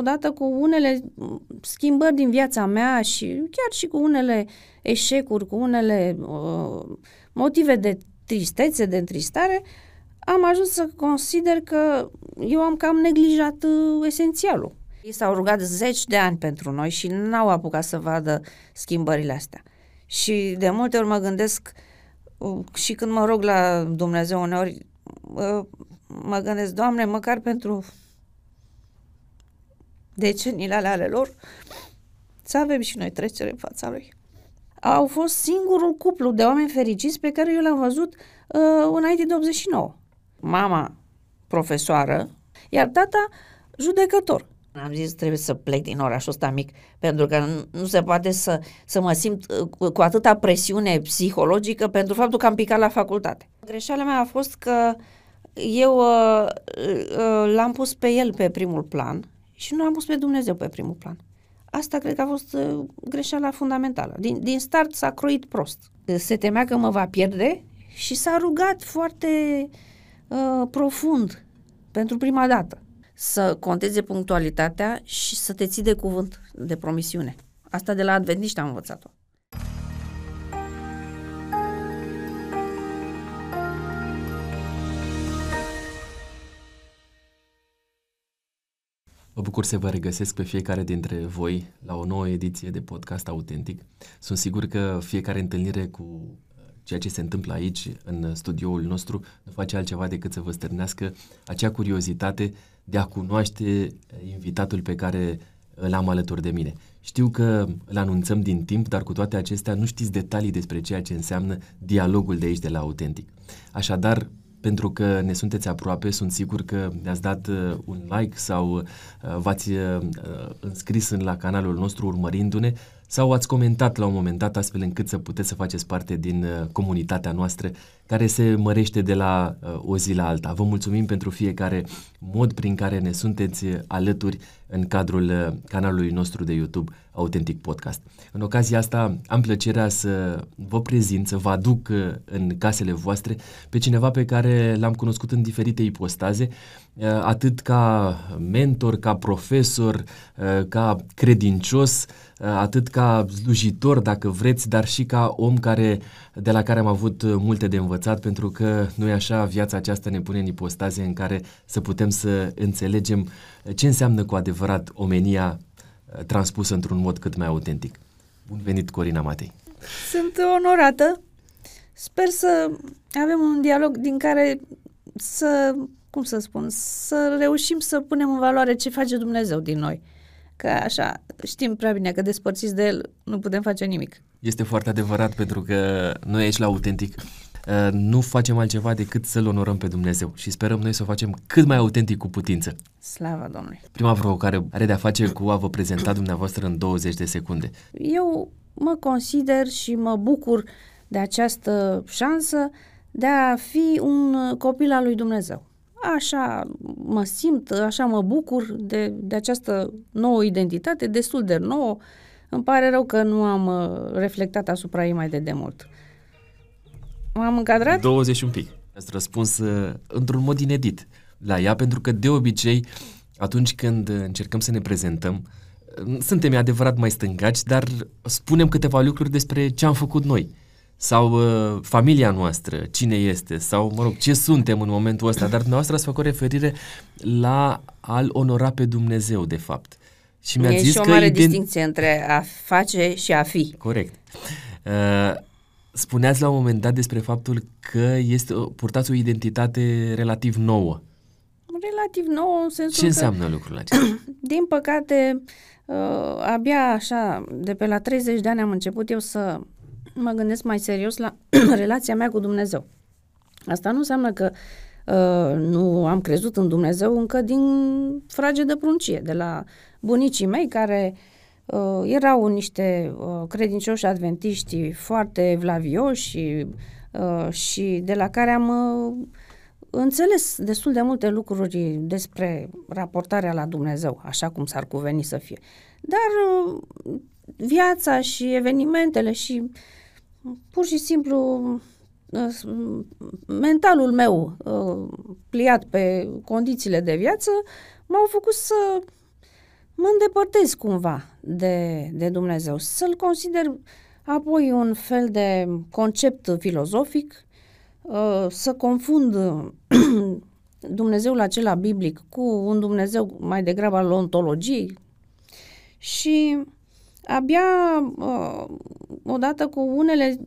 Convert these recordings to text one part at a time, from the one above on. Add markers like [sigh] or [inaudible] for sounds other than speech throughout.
odată cu unele schimbări din viața mea și chiar și cu unele eșecuri, cu unele uh, motive de tristețe, de întristare, am ajuns să consider că eu am cam neglijat uh, esențialul. Ei s-au rugat zeci de ani pentru noi și n-au apucat să vadă schimbările astea. Și de multe ori mă gândesc uh, și când mă rog la Dumnezeu uneori, uh, mă gândesc, Doamne, măcar pentru deceniile ale lor, să avem și noi trecere în fața Lui. Au fost singurul cuplu de oameni fericiți pe care eu l-am văzut uh, înainte de 89. Mama profesoară, iar tata judecător. Am zis, trebuie să plec din orașul ăsta mic, pentru că nu se poate să, să mă simt uh, cu atâta presiune psihologică pentru faptul că am picat la facultate. Greșeala mea a fost că eu uh, uh, l-am pus pe el pe primul plan și nu am pus pe Dumnezeu pe primul plan. Asta cred că a fost uh, greșeala fundamentală. Din, din start s-a croit prost. Se temea că mă va pierde și s-a rugat foarte uh, profund pentru prima dată să conteze punctualitatea și să te ții de cuvânt, de promisiune. Asta de la adventiști am învățat-o. Mă bucur să vă regăsesc pe fiecare dintre voi la o nouă ediție de podcast autentic. Sunt sigur că fiecare întâlnire cu uh, ceea ce se întâmplă aici, în studioul nostru, nu face altceva decât să vă stârnească acea curiozitate de a cunoaște invitatul pe care îl am alături de mine. Știu că îl anunțăm din timp, dar cu toate acestea nu știți detalii despre ceea ce înseamnă dialogul de aici de la Autentic. Așadar, pentru că ne sunteți aproape, sunt sigur că ne-ați dat uh, un like sau uh, v-ați uh, înscris în la canalul nostru urmărindu-ne sau ați comentat la un moment dat astfel încât să puteți să faceți parte din uh, comunitatea noastră care se mărește de la uh, o zi la alta. Vă mulțumim pentru fiecare mod prin care ne sunteți alături în cadrul uh, canalului nostru de YouTube Autentic Podcast. În ocazia asta am plăcerea să vă prezint, să vă aduc uh, în casele voastre pe cineva pe care l-am cunoscut în diferite ipostaze, uh, atât ca mentor, ca profesor, uh, ca credincios, atât ca slujitor, dacă vreți, dar și ca om care, de la care am avut multe de învățat, pentru că nu e așa, viața aceasta ne pune în ipostaze în care să putem să înțelegem ce înseamnă cu adevărat omenia transpusă într-un mod cât mai autentic. Bun venit, Corina Matei! Sunt onorată. Sper să avem un dialog din care să, cum să spun, să reușim să punem în valoare ce face Dumnezeu din noi. Că așa, știm prea bine că despărțiți de El nu putem face nimic. Este foarte adevărat pentru că noi aici la Autentic uh, nu facem altceva decât să-L onorăm pe Dumnezeu și sperăm noi să o facem cât mai autentic cu putință. Slavă Domnului! Prima provocare are de-a face cu a vă prezenta dumneavoastră în 20 de secunde. Eu mă consider și mă bucur de această șansă de a fi un copil al lui Dumnezeu. Așa mă simt, așa mă bucur de, de această nouă identitate, destul de nouă. Îmi pare rău că nu am uh, reflectat asupra ei mai de demult. M-am încadrat? 20 un pic. Ați răspuns uh, într-un mod inedit la ea, pentru că de obicei, atunci când încercăm să ne prezentăm, uh, suntem adevărat mai stângaci, dar spunem câteva lucruri despre ce am făcut noi sau uh, familia noastră, cine este, sau, mă rog, ce suntem în momentul ăsta, dar dumneavoastră ați făcut referire la a-L onora pe Dumnezeu, de fapt. Și mi-a zis și o mare ident... distinție între a face și a fi. Corect. Uh, spuneați la un moment dat despre faptul că este, purtați o identitate relativ nouă. Relativ nouă în sensul Ce înseamnă că, lucrul acesta? [clears throat] Din păcate, uh, abia așa, de pe la 30 de ani am început eu să mă gândesc mai serios la [clears throat] relația mea cu Dumnezeu. Asta nu înseamnă că uh, nu am crezut în Dumnezeu încă din frage de pruncie, de la bunicii mei care uh, erau niște uh, credincioși adventiști foarte vlavioși și, uh, și de la care am uh, înțeles destul de multe lucruri despre raportarea la Dumnezeu, așa cum s-ar cuveni să fie. Dar uh, viața și evenimentele și pur și simplu uh, mentalul meu uh, pliat pe condițiile de viață m-au făcut să mă îndepărtez cumva de, de Dumnezeu, să-l consider apoi un fel de concept filozofic, uh, să confund [clears throat] Dumnezeul acela biblic cu un Dumnezeu mai degrabă al ontologiei și abia uh, odată cu unele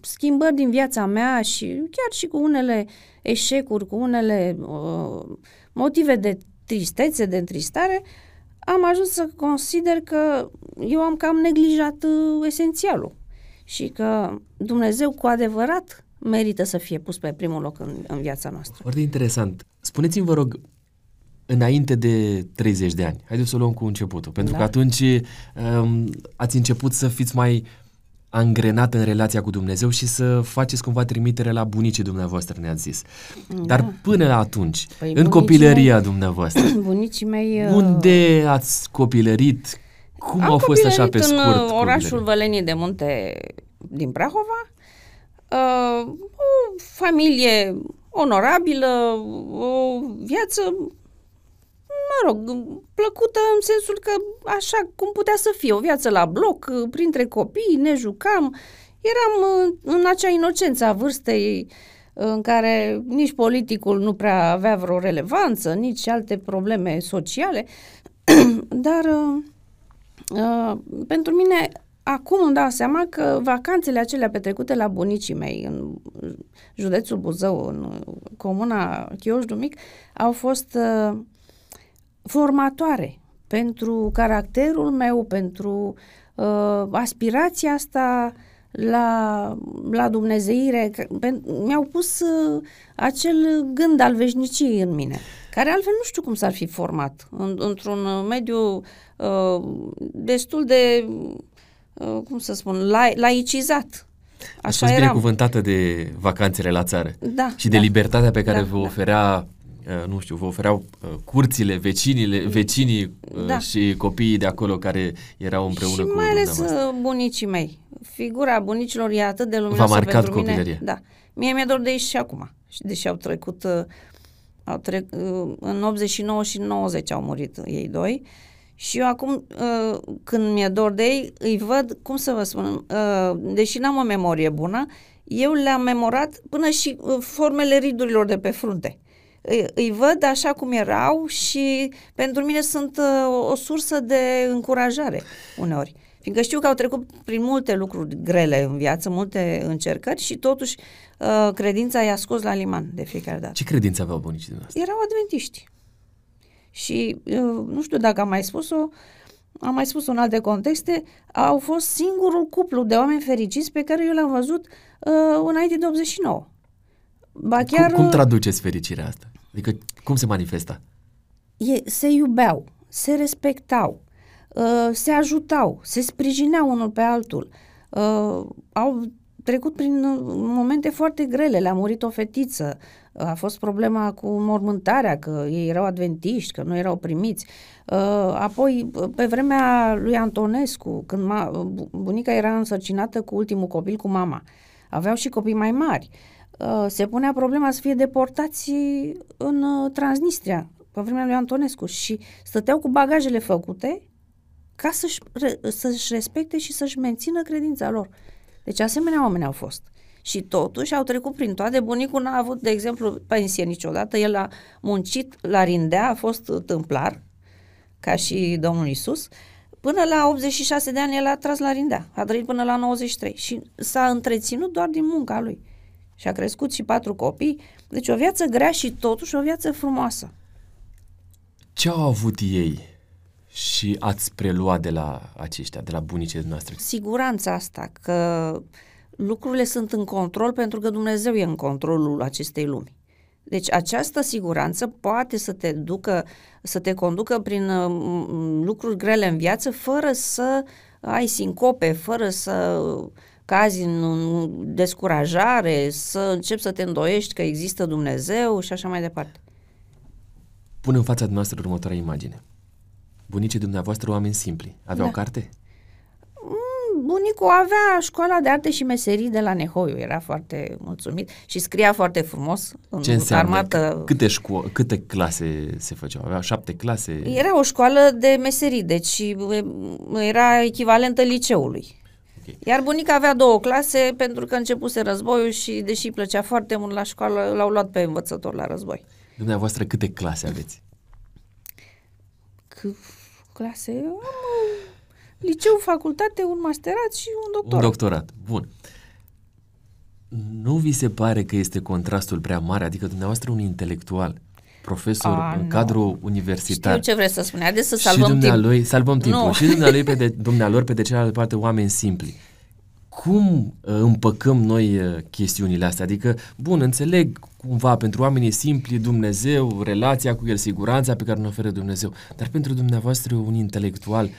schimbări din viața mea și chiar și cu unele eșecuri, cu unele uh, motive de tristețe, de întristare, am ajuns să consider că eu am cam neglijat uh, esențialul și că Dumnezeu cu adevărat merită să fie pus pe primul loc în, în viața noastră. Foarte interesant. Spuneți-mi, vă rog, înainte de 30 de ani, haideți să o luăm cu începutul, pentru da. că atunci um, ați început să fiți mai angrenat în relația cu Dumnezeu și să faceți cumva trimitere la bunicii dumneavoastră, ne-ați zis. Da. Dar până la atunci, păi în copilăria mei, dumneavoastră, [clears throat] bunicii mei... Uh... Unde ați copilărit? Cum Am au fost așa pe scurt? în uh, orașul Vălenii de Munte din Prahova, uh, o familie onorabilă, o viață, mă rog, plăcută în sensul că așa cum putea să fie, o viață la bloc, printre copii, ne jucam, eram în acea inocență a vârstei în care nici politicul nu prea avea vreo relevanță, nici alte probleme sociale, [clears throat] dar uh, uh, pentru mine acum îmi dau seama că vacanțele acelea petrecute la bunicii mei în județul Buzău, în comuna Chioșdu Mic, au fost uh, formatoare pentru caracterul meu, pentru uh, aspirația asta la, la dumnezeire. Mi-au pus uh, acel gând al veșniciei în mine, care altfel nu știu cum s-ar fi format în, într-un mediu uh, destul de Uh, cum să spun, la, laicizat. Așa era binecuvântată de vacanțele la țară da, și de da, libertatea pe care da, vă da. oferea uh, nu știu, vă ofereau uh, curțile, vecinile, vecinii da. și copiii de acolo care erau împreună și cu mai ales dumneavoastră. bunicii mei. Figura bunicilor e atât de luminoasă V-a marcat pentru copilăria. mine. Da. Mie mi-e dor de ei și acum. Și deși au trecut au trec, în 89 și 90 au murit ei doi. Uh, și eu acum, uh, când mi-e dor de ei, îi văd, cum să vă spun, uh, deși n-am o memorie bună, eu le-am memorat până și uh, formele ridurilor de pe frunte. Îi, îi văd așa cum erau și pentru mine sunt uh, o sursă de încurajare uneori. Fiindcă știu că au trecut prin multe lucruri grele în viață, multe încercări și totuși uh, credința i-a scos la liman de fiecare dată. Ce credință aveau bunicii dumneavoastră? Erau adventiști. Și nu știu dacă am mai spus-o, am mai spus în alte contexte, au fost singurul cuplu de oameni fericiți pe care eu l-am văzut uh, înainte de 89. Ba chiar, cum, cum traduceți fericirea asta? Adică cum se manifesta? E, se iubeau, se respectau, uh, se ajutau, se sprijineau unul pe altul, uh, au trecut prin momente foarte grele, le-a murit o fetiță, a fost problema cu mormântarea, că ei erau adventiști, că nu erau primiți. Uh, apoi, pe vremea lui Antonescu, când ma, bunica era însărcinată cu ultimul copil, cu mama, aveau și copii mai mari. Uh, se punea problema să fie deportați în uh, Transnistria, pe vremea lui Antonescu, și stăteau cu bagajele făcute ca să-și, să-și respecte și să-și mențină credința lor. Deci asemenea oameni au fost. Și totuși au trecut prin toate. Bunicul n-a avut, de exemplu, pensie niciodată. El a muncit la Rindea, a fost tâmplar, ca și domnul Isus. Până la 86 de ani el a tras la Rindea. A trăit până la 93 și s-a întreținut doar din munca lui. Și a crescut și patru copii. Deci o viață grea și totuși o viață frumoasă. Ce au avut ei și ați preluat de la aceștia, de la bunicii noastre? Siguranța asta, că lucrurile sunt în control pentru că Dumnezeu e în controlul acestei lumi. Deci această siguranță poate să te ducă, să te conducă prin uh, lucruri grele în viață fără să ai sincope, fără să cazi în descurajare, să începi să te îndoiești că există Dumnezeu și așa mai departe. Pune în fața dumneavoastră următoarea imagine. Bunicii dumneavoastră oameni simpli. Aveau da. carte? bunicul avea școala de arte și meserii de la Nehoiu, era foarte mulțumit și scria foarte frumos în Ce înseamnă? armată. Câte, șco- câte clase se făceau? Avea șapte clase? Era o școală de meserii, deci e, era echivalentă liceului. Ok. Iar bunica avea două clase pentru că începuse războiul și deși îi plăcea foarte mult la școală, l-au luat pe învățător la război. Dumneavoastră câte clase aveți? C- clase? Am uh, liceu, facultate, un masterat și un doctorat. Un doctorat. Bun. Nu vi se pare că este contrastul prea mare? Adică dumneavoastră un intelectual, profesor A, în nu. cadru universitar. Știu ce vreți să spune. Haideți să și salvăm timp. dumnealui, salvăm timpul. Nu. Și dumnealui pe de, dumnealor pe de cealaltă parte oameni simpli. Cum uh, împăcăm noi uh, chestiunile astea? Adică, bun, înțeleg cumva pentru oamenii simpli Dumnezeu, relația cu El, siguranța pe care ne oferă Dumnezeu, dar pentru dumneavoastră un intelectual,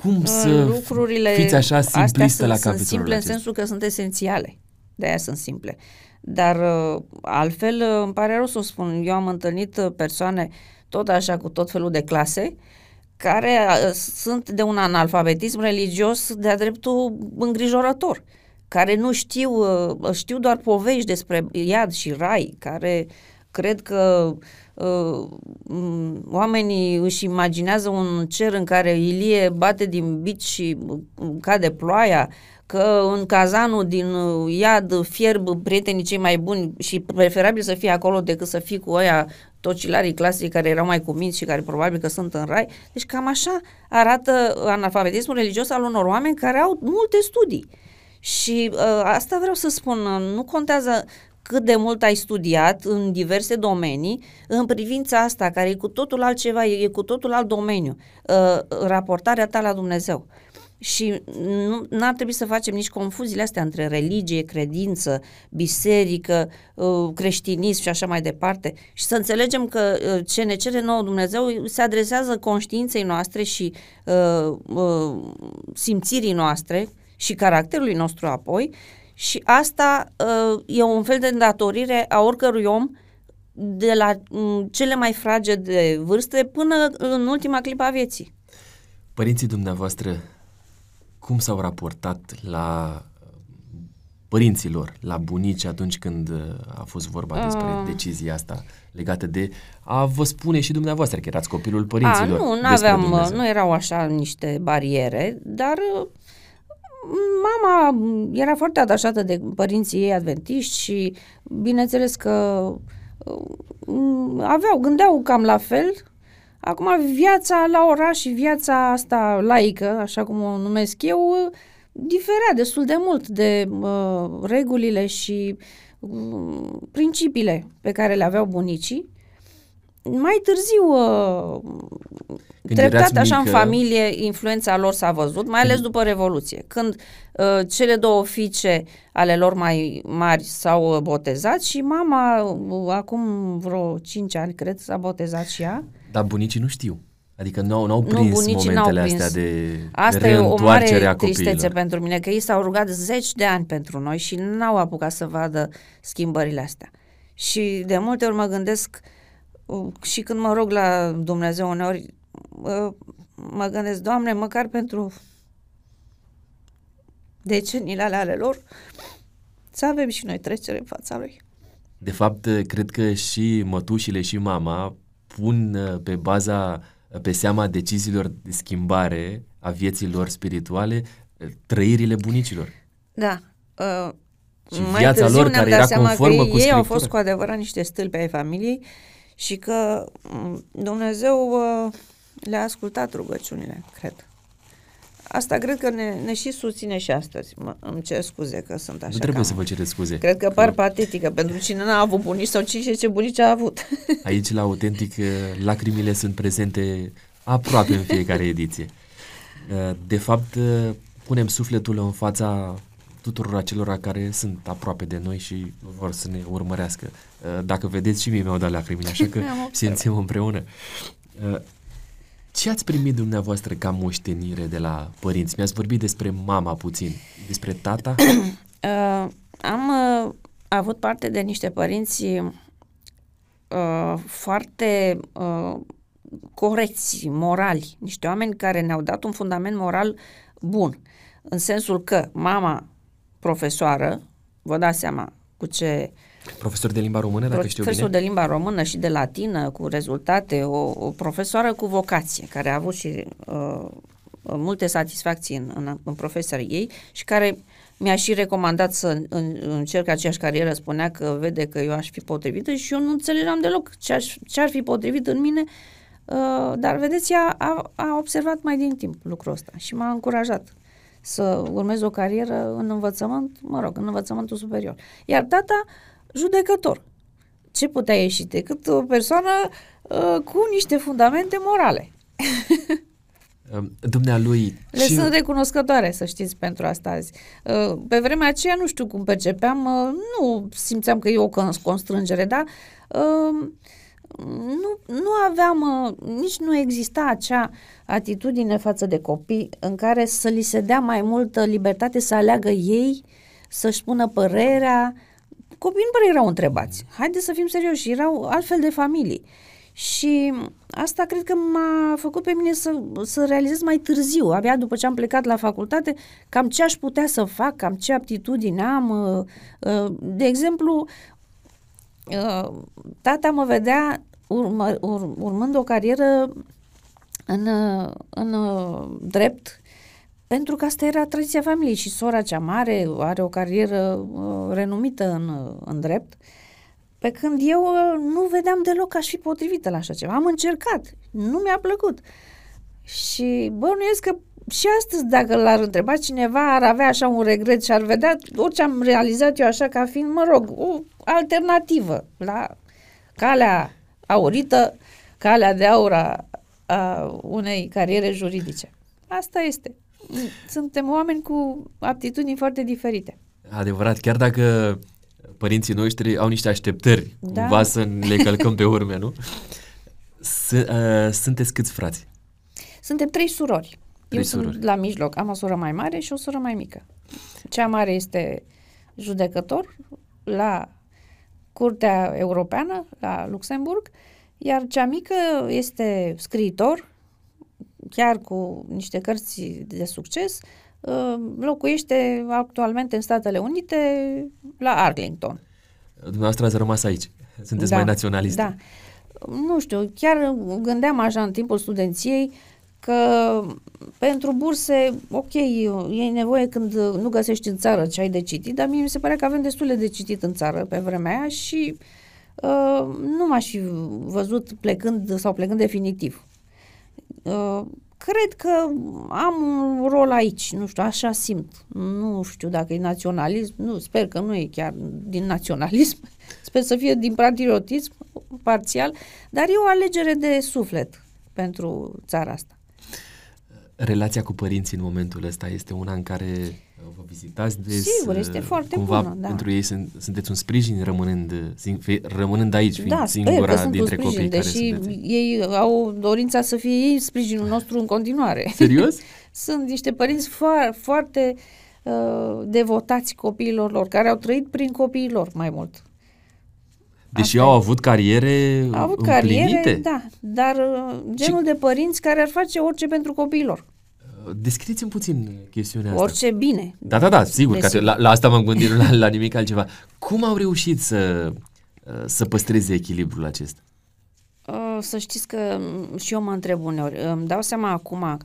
cum să Uh, lucrurile fiți așa astea simplistă sunt, la sunt capitolul simple acesta? în sensul că sunt esențiale. De aia sunt simple. Dar uh, altfel uh, îmi pare rău să o spun. Eu am întâlnit uh, persoane tot așa cu tot felul de clase care uh, sunt de un analfabetism religios de-a dreptul îngrijorător care nu știu, uh, știu doar povești despre iad și rai, care cred că uh, m, oamenii își imaginează un cer în care Ilie bate din bici și uh, cade ploaia, că în cazanul din uh, iad fierb prietenii cei mai buni și preferabil să fie acolo decât să fii cu ăia tocilarii clasici care erau mai cuminți și care probabil că sunt în rai. Deci cam așa arată analfabetismul religios al unor oameni care au multe studii. Și uh, asta vreau să spun, uh, nu contează cât de mult ai studiat în diverse domenii, în privința asta, care e cu totul altceva, e, e cu totul alt domeniu, uh, raportarea ta la Dumnezeu. Și nu ar trebui să facem nici confuziile astea între religie, credință, biserică, uh, creștinism și așa mai departe. Și să înțelegem că uh, ce ne cere nouă Dumnezeu se adresează conștiinței noastre și uh, uh, simțirii noastre și caracterului nostru apoi și asta uh, e un fel de îndatorire a oricărui om de la um, cele mai frage de vârste până în ultima clipă a vieții. Părinții dumneavoastră, cum s-au raportat la părinților, la bunici atunci când uh, a fost vorba despre Ah. decizia asta legată de a vă spune și dumneavoastră că erați copilul părinților. A, nu, despre n-aveam, Dumnezeu. nu erau așa niște bariere, dar uh, mama era foarte atașată de părinții ei adventiști și bineînțeles că uh, aveau, gândeau cam la fel. Acum viața la oraș și viața asta laică, așa cum o numesc eu, uh, diferea destul de mult de uh, regulile și uh, principiile pe care le aveau bunicii. Mai târziu, uh, Când treptat erați așa în mică- familie, influența lor s-a văzut, mai ales după Revoluție, când uh, cele două fiice ale lor mai mari s-au uh, botezat și mama, uh, acum vreo 5 ani, cred, s-a botezat și ea. Dar bunicii nu știu. Adică nu au, n-au Nu, prins bunicii momentele n-au prins. astea de, Asta de e o reîntoarcere mare a tristețe copiilor. pentru mine, că ei s-au rugat zeci de ani pentru noi și n-au apucat să vadă schimbările astea. Și de multe ori mă gândesc uh, și când mă rog la Dumnezeu uneori, uh, mă gândesc, Doamne, măcar pentru decenile ale ale lor, să avem și noi trecere în fața Lui. De fapt, cred că și mătușile și mama pun uh, pe baza, pe seama deciziilor de schimbare a vieților spirituale uh, trăirile bunicilor. Da. Uh, Și mai viața târziu lor ne-am care dat era seama conformă că cu ei, ei au Scriptura. fost cu adevărat niște stâlpi ai familiei și că m, Dumnezeu uh, le-a ascultat rugăciunile, cred. Asta cred că ne, ne și susține și astăzi. Mă, îmi cer scuze că sunt așa. nu trebuie cam- să vă cereți scuze. Cred că par patetică pentru cine n-a avut bunici sau cine ce bunici a avut. [laughs] Aici, la Autentic, uh, lacrimile sunt prezente aproape în fiecare ediție. Uh, De fapt, uh, punem sufletul în fața tuturor acelora care sunt aproape de noi și vor să ne urmărească. Uh, Dacă vedeți, și mie mi-au dat lacrimile, așa că [laughs] Am observat. simțim împreună. Uh, Ce ați primit dumneavoastră ca moștenire de la părinți? Mi-ați vorbit despre mama puțin, despre tata? [coughs] Uh, am uh, avut parte de niște părinți uh, foarte uh, corecți, morali, niște oameni care ne-au dat un fundament moral bun. în sensul că mama profesoară, vă dați seama cu ce Profesor de limba română, dacă știu profesor bine? de limba română și de latină, cu rezultate, o, o profesoară cu vocație, care a avut și uh, multe satisfacții în, în, în profesia ei și care mi-a și recomandat să în, încerc aceeași carieră, spunea că vede că eu aș fi potrivită și eu nu înțelegeam deloc ce, aș, ce ar fi potrivit în mine, uh, dar vedeți, ea a, a observat mai din timp lucrul ăsta și m-a încurajat să urmez o carieră în învățământ, mă rog, în învățământul superior. Iar tata, judecător. Ce putea ieși decât o persoană uh, cu niște fundamente morale. Um, Dumnealui... Le și... sunt recunoscătoare, să știți, pentru asta azi. Uh, pe vremea aceea nu știu cum percepeam, uh, nu simțeam că e o constrângere, dar uh, nu, nu aveam, nici nu exista acea atitudine față de copii în care să li se dea mai multă libertate să aleagă ei, să-și spună părerea. Copiii nu prea erau întrebați. Haideți să fim serioși, erau altfel de familii. Și asta cred că m-a făcut pe mine să, să realizez mai târziu, abia după ce am plecat la facultate, cam ce aș putea să fac, cam ce aptitudini am. Uh, uh, de exemplu, uh, tata mă vedea urmă, ur, urmând o carieră în, în drept, pentru că asta era tradiția familiei și sora cea mare are o carieră renumită în, în drept uh, pe când eu uh, nu vedeam deloc că aș fi potrivită la așa ceva. Am încercat, nu mi-a plăcut. Și bănuiesc că și astăzi, dacă l-ar întreba cineva, ar avea așa un regret și ar vedea orice am realizat eu așa ca fiind, mă rog, o alternativă la calea aurită, calea de aur a, a unei cariere juridice. Asta este. Suntem oameni cu aptitudini foarte diferite. Adevărat, chiar dacă părinții noștri au niște așteptări, da. cumva să le călcăm pe urme, nu? [laughs] S- uh, sunteți câți frați? Suntem trei surori. Trei Eu surori. sunt la mijloc. Am o soră mai mare și o soră mai mică. Cea mare este judecător la Curtea Europeană, la Luxemburg, iar cea mică este scriitor, chiar cu niște cărți de succes, Uh, locuiește actualmente în Statele Unite, la Arlington. Dumneavoastră ați rămas aici. Sunteți da, mai naționalist. Da. Nu știu, chiar gândeam așa în timpul studenției că pentru burse, ok, e nevoie când nu găsești în țară ce ai de citit, dar mie mi se pare că avem destule de citit în țară pe vremea aia și uh, nu m-aș fi văzut plecând sau plecând definitiv. Uh, cred că am un rol aici, nu știu, așa simt. Nu știu dacă e naționalism, nu, sper că nu e chiar din naționalism, [laughs] sper să fie din patriotism parțial, dar e o alegere de suflet pentru țara asta. Relația cu părinții în momentul ăsta este una în care vă vizitați des. Sigur, este uh, foarte cumva bună, da. pentru ei sunt, sunteți un sprijin rămânând, rămânând aici, fiind da, singura că dintre sprijin, copii deși care sunteți. ei au dorința să fie ei sprijinul nostru în continuare. Serios? [laughs] sunt niște părinți fo- foarte uh, devotați copiilor lor, care au trăit prin copiii lor mai mult. Deși Asta au e. avut cariere Au avut împlinite. cariere, da, dar uh, genul de părinți care ar face orice pentru copiii lor. Descrieți-mi puțin chestiunea asta. Orice bine. Da, da, da, sigur, că Desigur. la, la asta m-am gândit, nu la, la nimic altceva. Cum au reușit să, să păstreze echilibrul acesta? Uh, Să știți că m, și eu mă întreb uneori, îmi dau seama acum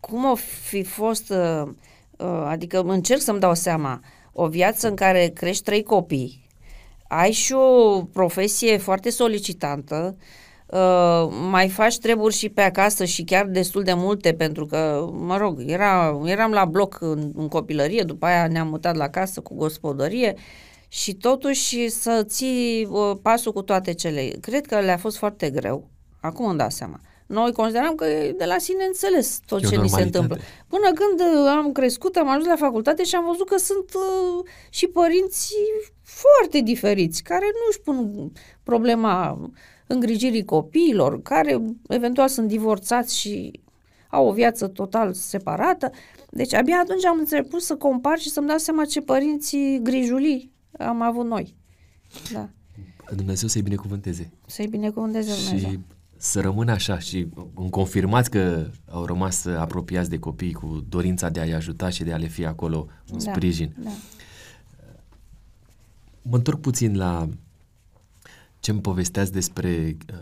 cum o fi fost, uh, uh, adică încerc să-mi dau seama, o viață în care crești trei copii, ai și o profesie foarte solicitantă, uh, mai faci treburi și pe acasă și chiar destul de multe pentru că, mă rog, era, eram la bloc în, în copilărie, după aia ne-am mutat la casă cu gospodărie și totuși să ții uh, pasul cu toate cele. Cred că le-a fost foarte greu. Acum îmi dau seama. Noi consideram că e de la sine înțeles tot E o ce ni se normalitate. întâmplă. Până când uh, am crescut, am ajuns la facultate și am văzut că sunt uh, și părinți foarte diferiți, care nu își pun problema îngrijirii copiilor, care eventual sunt divorțați și au o viață total separată. Deci abia atunci am început să compar și să-mi dau seama ce părinți grijulii am avut noi. Da. Dumnezeu să-i binecuvânteze. Să-i binecuvânteze Dumnezeu. Și să rămână așa și îmi confirmați că au rămas apropiați de copii cu dorința de a-i ajuta și de a le fi acolo un Da, sprijin. da. Mă întorc puțin la ce îmi povesteați despre uh,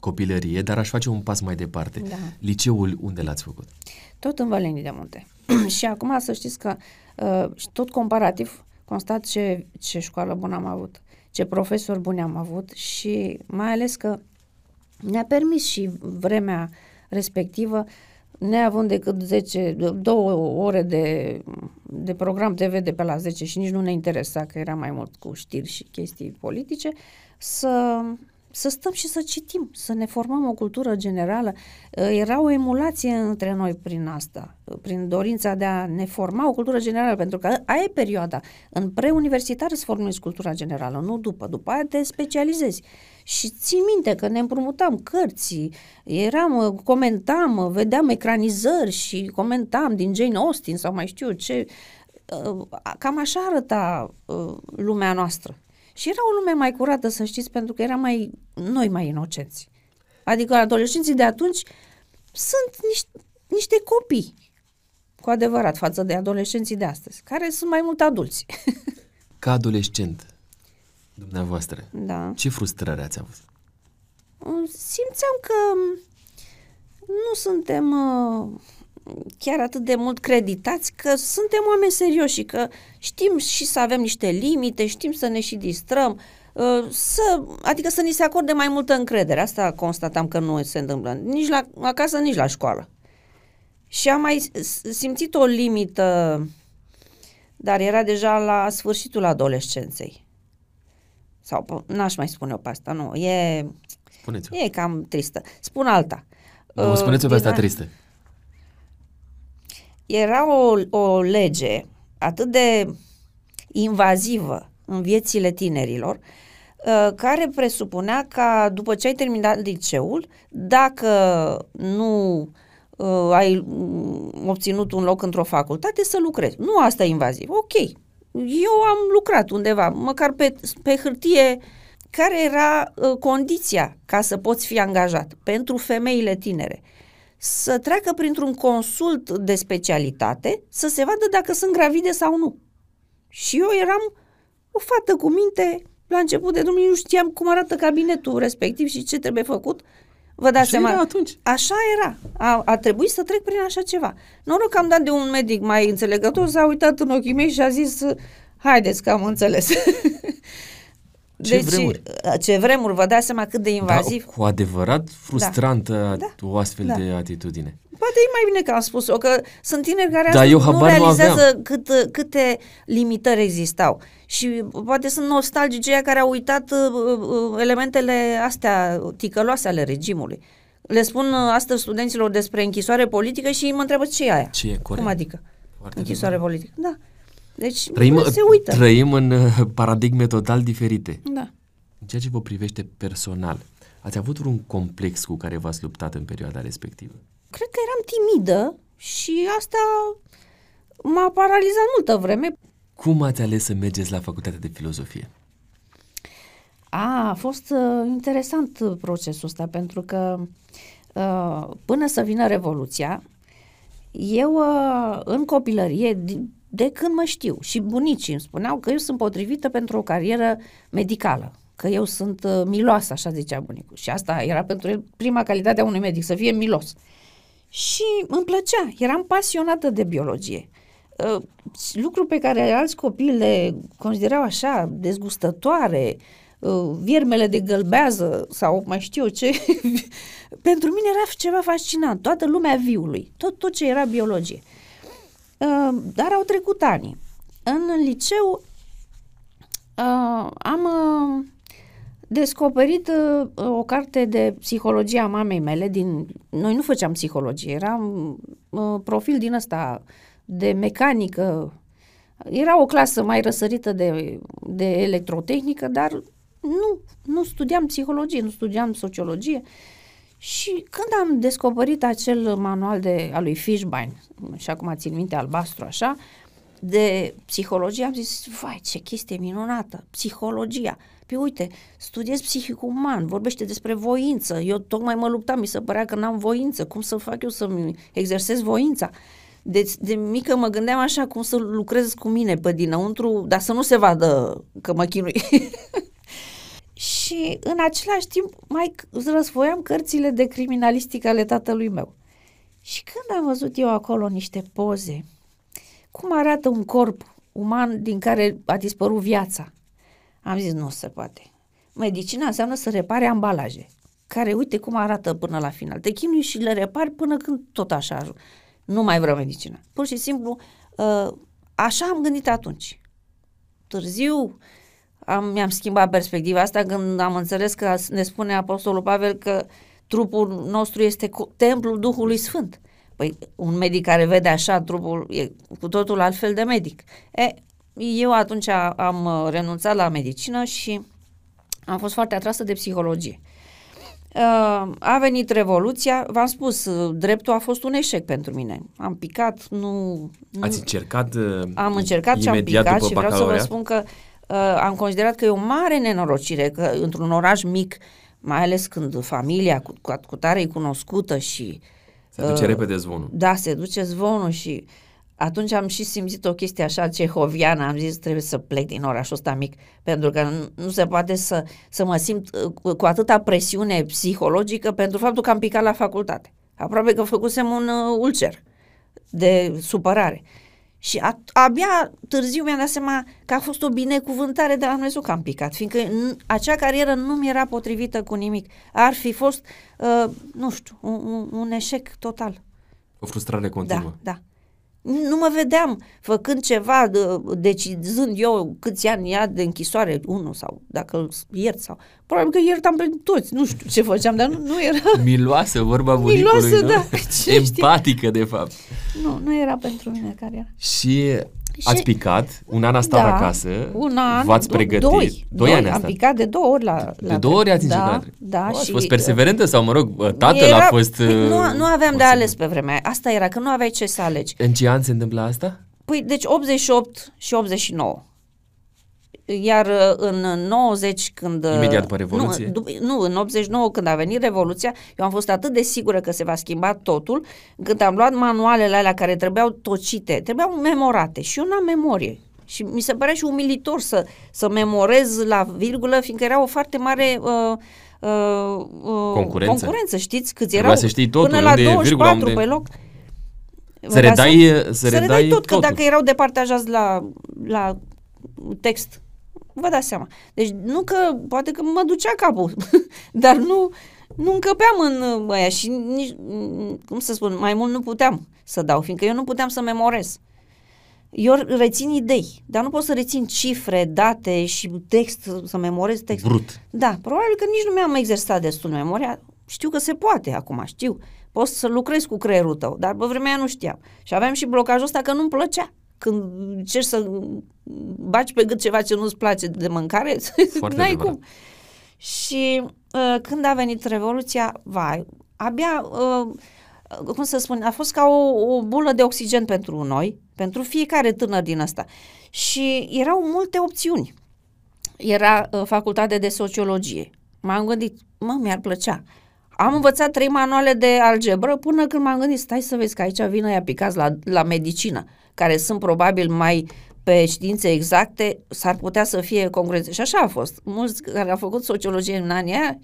copilărie, dar aș face un pas mai departe. Da. Liceul unde l-ați făcut? Tot în Vălenii de Munte. [clears throat] și acum să știți că uh, și tot comparativ constat ce, ce școală bună am avut, ce profesori buni am avut și mai ales că ne-a permis și vremea respectivă, neavând decât 10, două ore de, de program TV de pe la 10 și nici nu ne interesa că era mai mult cu știri și chestii politice, să, să stăm și să citim, să ne formăm o cultură generală. Era o emulație între noi prin asta, prin dorința de a ne forma o cultură generală, pentru că aia e perioada. În preuniversitar îți formezi cultura generală, nu după. După aia te specializezi. Și țin minte că ne împrumutam cărți, eram, comentam, vedeam ecranizări și comentam din Jane Austen sau mai știu ce. Cam așa arăta lumea noastră. Și era o lume mai curată, să știți, pentru că eram mai, noi mai inocenți. Adică adolescenții de atunci sunt niște, niște copii, cu adevărat, față de adolescenții de astăzi, care sunt mai mult adulți. [laughs] Ca adolescent, dumneavoastră, da. ce frustrări ați avut? Simțeam că nu suntem uh, chiar atât de mult creditați că suntem oameni serioși și că știm și să avem niște limite, știm să ne și distrăm, să, adică să ni se acorde mai multă încredere. Asta constatam că nu se întâmplă nici la acasă, nici la școală. Și am mai simțit o limită, dar era deja la sfârșitul adolescenței. Sau n-aș mai spune-o pe asta, nu. E, Spuneți-o. e cam tristă. Spun alta. Nu, spuneți-o pe asta tristă era o, o lege atât de invazivă în viețile tinerilor, uh, care presupunea ca după ce ai terminat liceul, dacă nu uh, ai obținut un loc într-o facultate, să lucrezi. Nu asta e invaziv. Ok, eu am lucrat undeva, măcar pe, pe hârtie, care era uh, condiția ca să poți fi angajat pentru femeile tinere. Uh, să treacă printr-un consult de specialitate să se vadă dacă sunt gravide sau nu. Și eu eram o fată cu minte, la început de drum nu știam cum arată cabinetul respectiv și ce trebuie făcut. Vă dați așa seama? Era atunci. Așa era. A, a trebuit să trec prin așa ceva. Noroc că am dat de un medic mai înțelegător, s-a uitat în ochii mei și a zis haideți că am înțeles. [laughs] Ce deci, vremuri. Ce vremuri, vă dați seama cât de invasiv. Da, cu adevărat frustrantă da. o astfel da. de atitudine. Poate e mai bine că am spus-o, că sunt tineri care da, eu nu realizează nu cât, câte limitări existau. Și poate sunt nostalgici cei care au uitat uh, uh, elementele astea ticăloase ale regimului. Le spun uh, astăzi studenților despre închisoare politică și mă întreabă ce e aia. Ce e corect. Cum adică? Foarte închisoare bine. politică. Da. Deci trăim, se uită. Trăim în uh, paradigme total diferite. Da. În ceea ce vă privește personal, ați avut vreun complex cu care v-ați luptat în perioada respectivă? Cred că eram timidă și asta m-a paralizat multă vreme. Cum ați ales să mergeți la facultatea de filozofie? A, a fost uh, interesant procesul ăsta, pentru că uh, până să vină Revoluția, eu uh, în copilărie, de când mă știu. Și bunicii îmi spuneau că eu sunt potrivită pentru o carieră medicală, că eu sunt uh, miloasă, așa zicea bunicul. Și asta era pentru el prima calitate a unui medic, să fie milos. Și îmi plăcea, eram pasionată de biologie. Uh, lucru pe care alți copii le considerau așa dezgustătoare, uh, viermele de gălbează sau mai știu eu ce, [laughs] pentru mine era ceva fascinant, toată lumea viului, tot, tot ce era biologie. Uh, dar au trecut ani. În liceu uh, am uh, descoperit uh, o carte de psihologie a mamei mele. Din, noi nu făceam psihologie, eram uh, profil din ăsta de mecanică. Era o clasă mai răsărită de, de electrotehnică, dar nu, nu studiam psihologie, nu studiam sociologie. Uh, și când am descoperit acel manual de, al lui Fishbein, și acum țin minte albastru așa, de psihologie, am zis, vai, ce chestie minunată, psihologia. Păi uite, studiez psihic uman, vorbește despre voință. Eu tocmai mă luptam, mi se părea că n-am voință. Cum să fac eu să-mi exersez voința? De, de mică mă gândeam așa cum să lucrez cu mine pe dinăuntru, dar să nu se vadă că mă chinui. [laughs] și în același timp mai răsfoiam cărțile de criminalistică ale tatălui meu. Și când am văzut eu acolo niște poze, cum arată un corp uman din care a dispărut viața, am zis, nu se poate. Medicina înseamnă să repare ambalaje, care uite cum arată până la final. Te chinui și le repari până când tot așa ajung. Nu mai vreau medicina. Pur și simplu, uh, așa am gândit atunci. Târziu am, mi-am schimbat perspectiva asta când am înțeles că ne spune Apostolul Pavel că trupul nostru este templul Duhului Sfânt. Păi un medic care vede așa trupul e cu totul altfel de medic. E, eu atunci am uh, renunțat la medicină și am fost foarte atrasă de psihologie. Uh, a venit Revoluția, v-am spus, uh, dreptul a fost un eșec pentru mine. Am picat, nu... nu Ați încercat Am încercat și am picat și vreau să vă spun că uh, am considerat că e o mare nenorocire că într-un oraș mic, mai ales când familia cu, cu, cu tare e cunoscută și... Se duce uh, repede zvonul. Da, se duce zvonul și uh, atunci am și simțit o chestie așa cehoviană, am zis trebuie să plec din orașul ăsta mic, pentru că nu, nu se poate să, să mă simt uh, cu atâta presiune psihologică pentru faptul că am picat la facultate. Aproape că făcusem un uh, ulcer de supărare. Și a, abia târziu mi-am dat seama că a fost o binecuvântare de la Dumnezeu că am picat, fiindcă n- acea carieră nu mi era potrivită cu nimic. Ar fi fost, uh, nu știu, un, un, un eșec total. O frustrare continuă. Da, da nu mă vedeam făcând ceva, de, decizând eu câți ani ia de închisoare, unul sau dacă îl iert sau... Probabil că iertam pe toți, nu știu ce făceam, dar nu, nu era... [laughs] Miloasă, vorba bunicului, Miloasă, nu? da. [laughs] Empatică, de fapt. Nu, nu era pentru mine care era. Și Ați picat, un an a stat da, acasă, un an, v-ați pregătit. Doi, doi, doi ani Am picat de două ori la, la De două ori ați încercat? Da, da. O, și fost perseverentă sau, mă rog, tatăl era, a fost... Păi, nu, uh, nu aveam de ales pe vremea aia. Asta era, că nu aveai ce să alegi. În ce an se întâmplă asta? Păi, deci 88 și 89. Iar uh, în 90 când... Uh, Imediat după Revoluție? Nu, nu, în 89 când a venit Revoluția, eu am fost atât de sigură că se va schimba totul, când am luat manualele alea care trebuiau tocite, trebuiau memorate și eu n-am memorie. Și mi se părea și umilitor să, să memorez la virgulă, fiindcă era o foarte mare uh, uh, uh, concurență. concurență. Știți câți Trebuia erau? să știi totul, până la unde 24 virgula, unde... pe loc. Să redai, să, să redai, redai tot, totul. că dacă erau departajați la, la text, vă dați seama. Deci nu că, poate că mă ducea capul, [laughs] dar nu, nu încăpeam în aia și nici, cum să spun, mai mult nu puteam să dau, fiindcă eu nu puteam să memorez. Eu rețin idei, dar nu pot să rețin cifre, date și text, să memorez text. Brut. Da, probabil că nici nu mi-am exersat destul memoria. Știu că se poate acum, știu. Poți să lucrezi cu creierul tău, dar pe vremea aia nu știam. Și aveam și blocajul ăsta că nu-mi plăcea. Când încerci să baci pe gât ceva ce nu-ți place de mâncare, [laughs] n-ai cum. Și uh, când a venit Revoluția, vai, abia... Uh, cum să spun, a fost ca o, o bulă de oxigen pentru noi, pentru fiecare tânăr din asta. Și erau multe opțiuni. Era uh, facultate de sociologie. M-am gândit, mă, mi-ar plăcea. Am învățat trei manuale de algebră până când m-am gândit, stai să vezi că aici vin ăia picați la, la medicină, care sunt probabil mai pe științe exacte, s-ar putea să fie congruențe. Și așa a fost. Mulți care au făcut sociologie în anii aia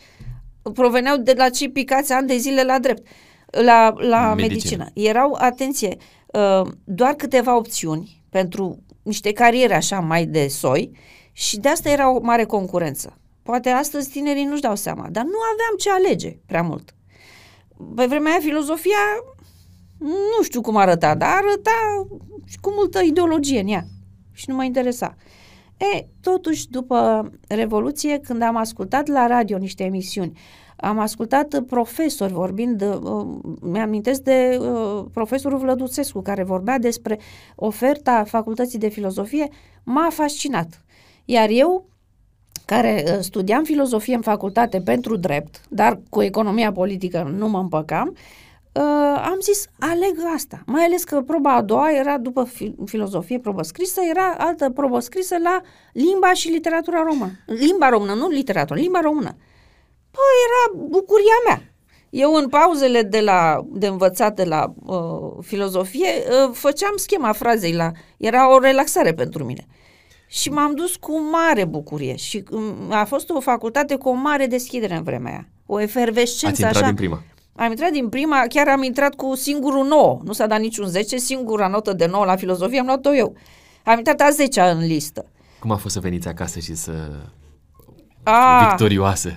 proveneau de la cei picați ani de zile la drept la, la medicină. medicină. Erau, atenție, uh, doar câteva opțiuni pentru niște cariere așa mai de soi și de asta era o mare concurență. Poate astăzi tinerii nu-și dau seama, dar nu aveam ce alege prea mult. Pe vremea aia filozofia nu știu cum arăta, dar arăta și cu multă ideologie în ea și nu mă interesa. E, totuși, după Revoluție, când am ascultat la radio niște emisiuni, am ascultat profesori vorbind, uh, mi-amintesc de uh, profesorul Vlăduțescu care vorbea despre oferta Facultății de Filozofie, m-a fascinat. Iar eu, care uh, studiam filozofie în facultate pentru drept, dar cu economia politică nu mă împăcam, uh, am zis, aleg asta. Mai ales că proba a doua era după fi- filozofie, probă scrisă, era altă probă scrisă la limba și literatura română. Limba română, nu literatura, limba română. Păi era bucuria mea. Eu în pauzele de, la, de învățat de la uh, filozofie uh, făceam schema frazei la... Era o relaxare pentru mine. Și m-am dus cu mare bucurie și um, a fost o facultate cu o mare deschidere în vremea aia. O efervescență Ați intrat așa. din prima. Am intrat din prima, chiar am intrat cu singurul 9. Nu s-a dat niciun 10, singura notă de 9 la filozofie am luat-o eu. Am intrat a 10 în listă. Cum a fost să veniți acasă și să... A, victorioasă?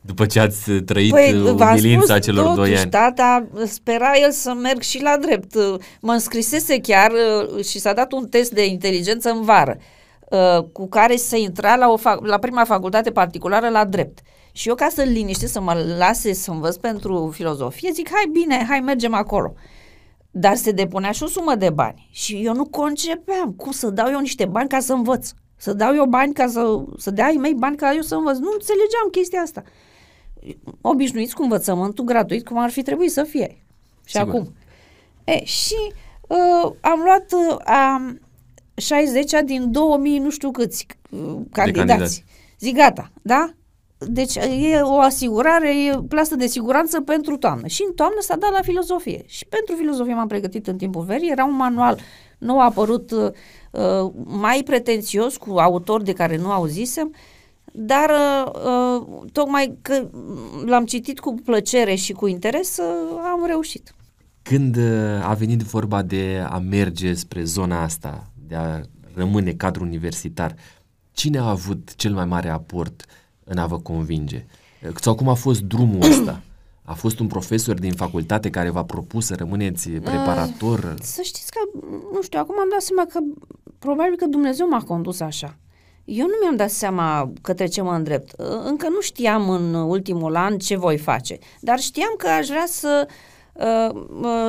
După ce ați trăit Păi, păi, v-am umilința spus, celor totuși, doi ani. tata spera el să merg și la drept. Mă înscrisese chiar uh, și s-a dat un test de inteligență în vară, uh, cu care se intra la, o fac- la prima facultate particulară la drept. Și eu, ca să-l liniște, să mă lase să învăț pentru filozofie, zic, hai bine, hai mergem acolo. Dar se depunea și o sumă de bani. Și eu nu concepeam cum să dau eu niște bani ca să învăț. Să dau eu bani ca să, să dea ai mei bani ca eu să învăț. Nu înțelegeam chestia asta obișnuiți cu învățământul gratuit cum ar fi trebuit să fie. Și Sigur. acum. E, și uh, am luat uh, a 60 din 2000 nu știu câți uh, candidați. candidați. Zic gata, da? Deci e o asigurare, e plasă de siguranță pentru toamnă. Și în toamnă s-a dat la filozofie. Și pentru filozofie m-am pregătit în timpul verii. Era un manual nou apărut uh, uh, mai pretențios cu autori de care nu auzisem, dar uh, uh, tocmai că l-am citit cu plăcere și cu interes, uh, am reușit. Când uh, a venit vorba de a merge spre zona asta, de a rămâne cadru universitar, cine a avut cel mai mare aport în a vă convinge? Sau cum a fost drumul [clears throat] ăsta? A fost un profesor din facultate care v-a propus să rămâneți preparator? Să știți că, nu știu, acum am dat seama că probabil că Dumnezeu m-a condus așa. Eu nu mi-am dat seama către ce mă îndrept. Încă nu știam în ultimul an ce voi face, dar știam că aș vrea să uh, uh,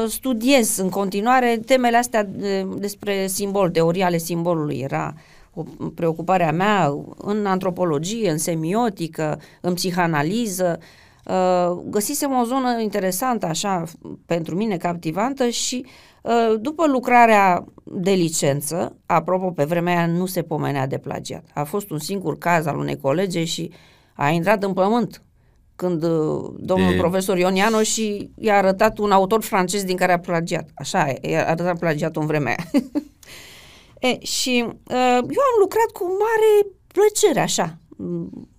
studiez în continuare temele astea de, despre simbol, teoria ale simbolului. Era o preocupare a mea în antropologie, în semiotică, în psihanaliză. Uh, găsisem o zonă interesantă, așa, pentru mine captivantă și uh, după lucrarea de licență, apropo, pe vremea aia nu se pomenea de plagiat. A fost un singur caz al unei colege și a intrat în pământ când uh, domnul De- profesor Ioniano și i-a arătat un autor francez din care a plagiat. Așa, i-a arătat plagiatul în vremea aia. [laughs] e, și uh, eu am lucrat cu mare plăcere, așa. Mm,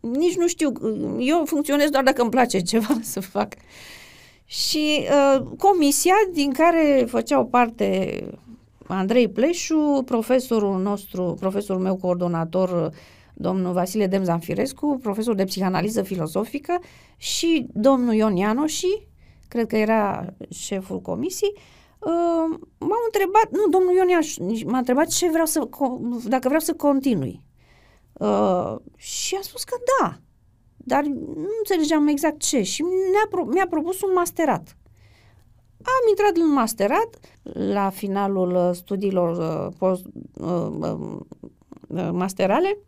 Nici nu știu, eu funcționez doar dacă îmi place ceva [laughs] să fac. Și uh, comisia din care făceau parte Andrei Pleșu, profesorul nostru, profesorul meu coordonator, domnul Vasile Demzanfirescu, profesor de psihanaliză filozofică și domnul Ion Ianoși, cred că era șeful comisiei, uh, m-au întrebat, nu, domnul Ion Ianoși m-a întrebat ce vreau să, co- dacă vreau să continui. Uh, și a spus că da, dar nu înțelegeam exact ce și mi-a, pro- mi-a propus un masterat. Am intrat în masterat la finalul uh, studiilor uh, post, uh, uh, uh, masterale.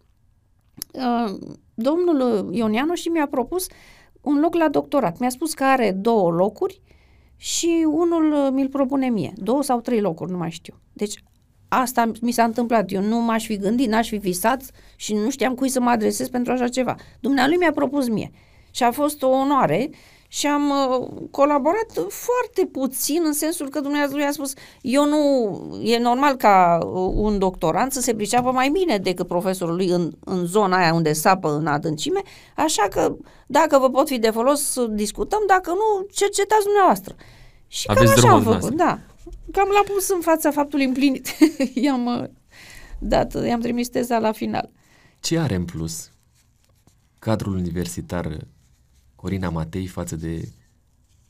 Uh, domnul Ionianu și mi-a propus un loc la doctorat. Mi-a spus că are două locuri și unul uh, mi-l propune mie. Două sau trei locuri, nu mai știu. Deci asta mi s-a întâmplat. Eu nu m-aș fi gândit, n-aș fi visat și nu știam cui să mă adresez pentru așa ceva. Dumnealui mi-a propus mie. Și a fost o onoare și am uh, colaborat foarte puțin în sensul că Dumnezeu i-a spus eu nu, e normal ca uh, un doctorant să se priceapă mai bine decât profesorul lui în, în zona aia unde sapă în adâncime, așa că dacă vă pot fi de folos, discutăm, dacă nu, cercetați dumneavoastră. Și cam Aveți așa drumul am făcut, dumneavoastră. da. Cam l-am pus în fața faptului împlinit. [laughs] i-am uh, dat, i-am trimis teza la final. Ce are în plus cadrul universitar Corina Matei față de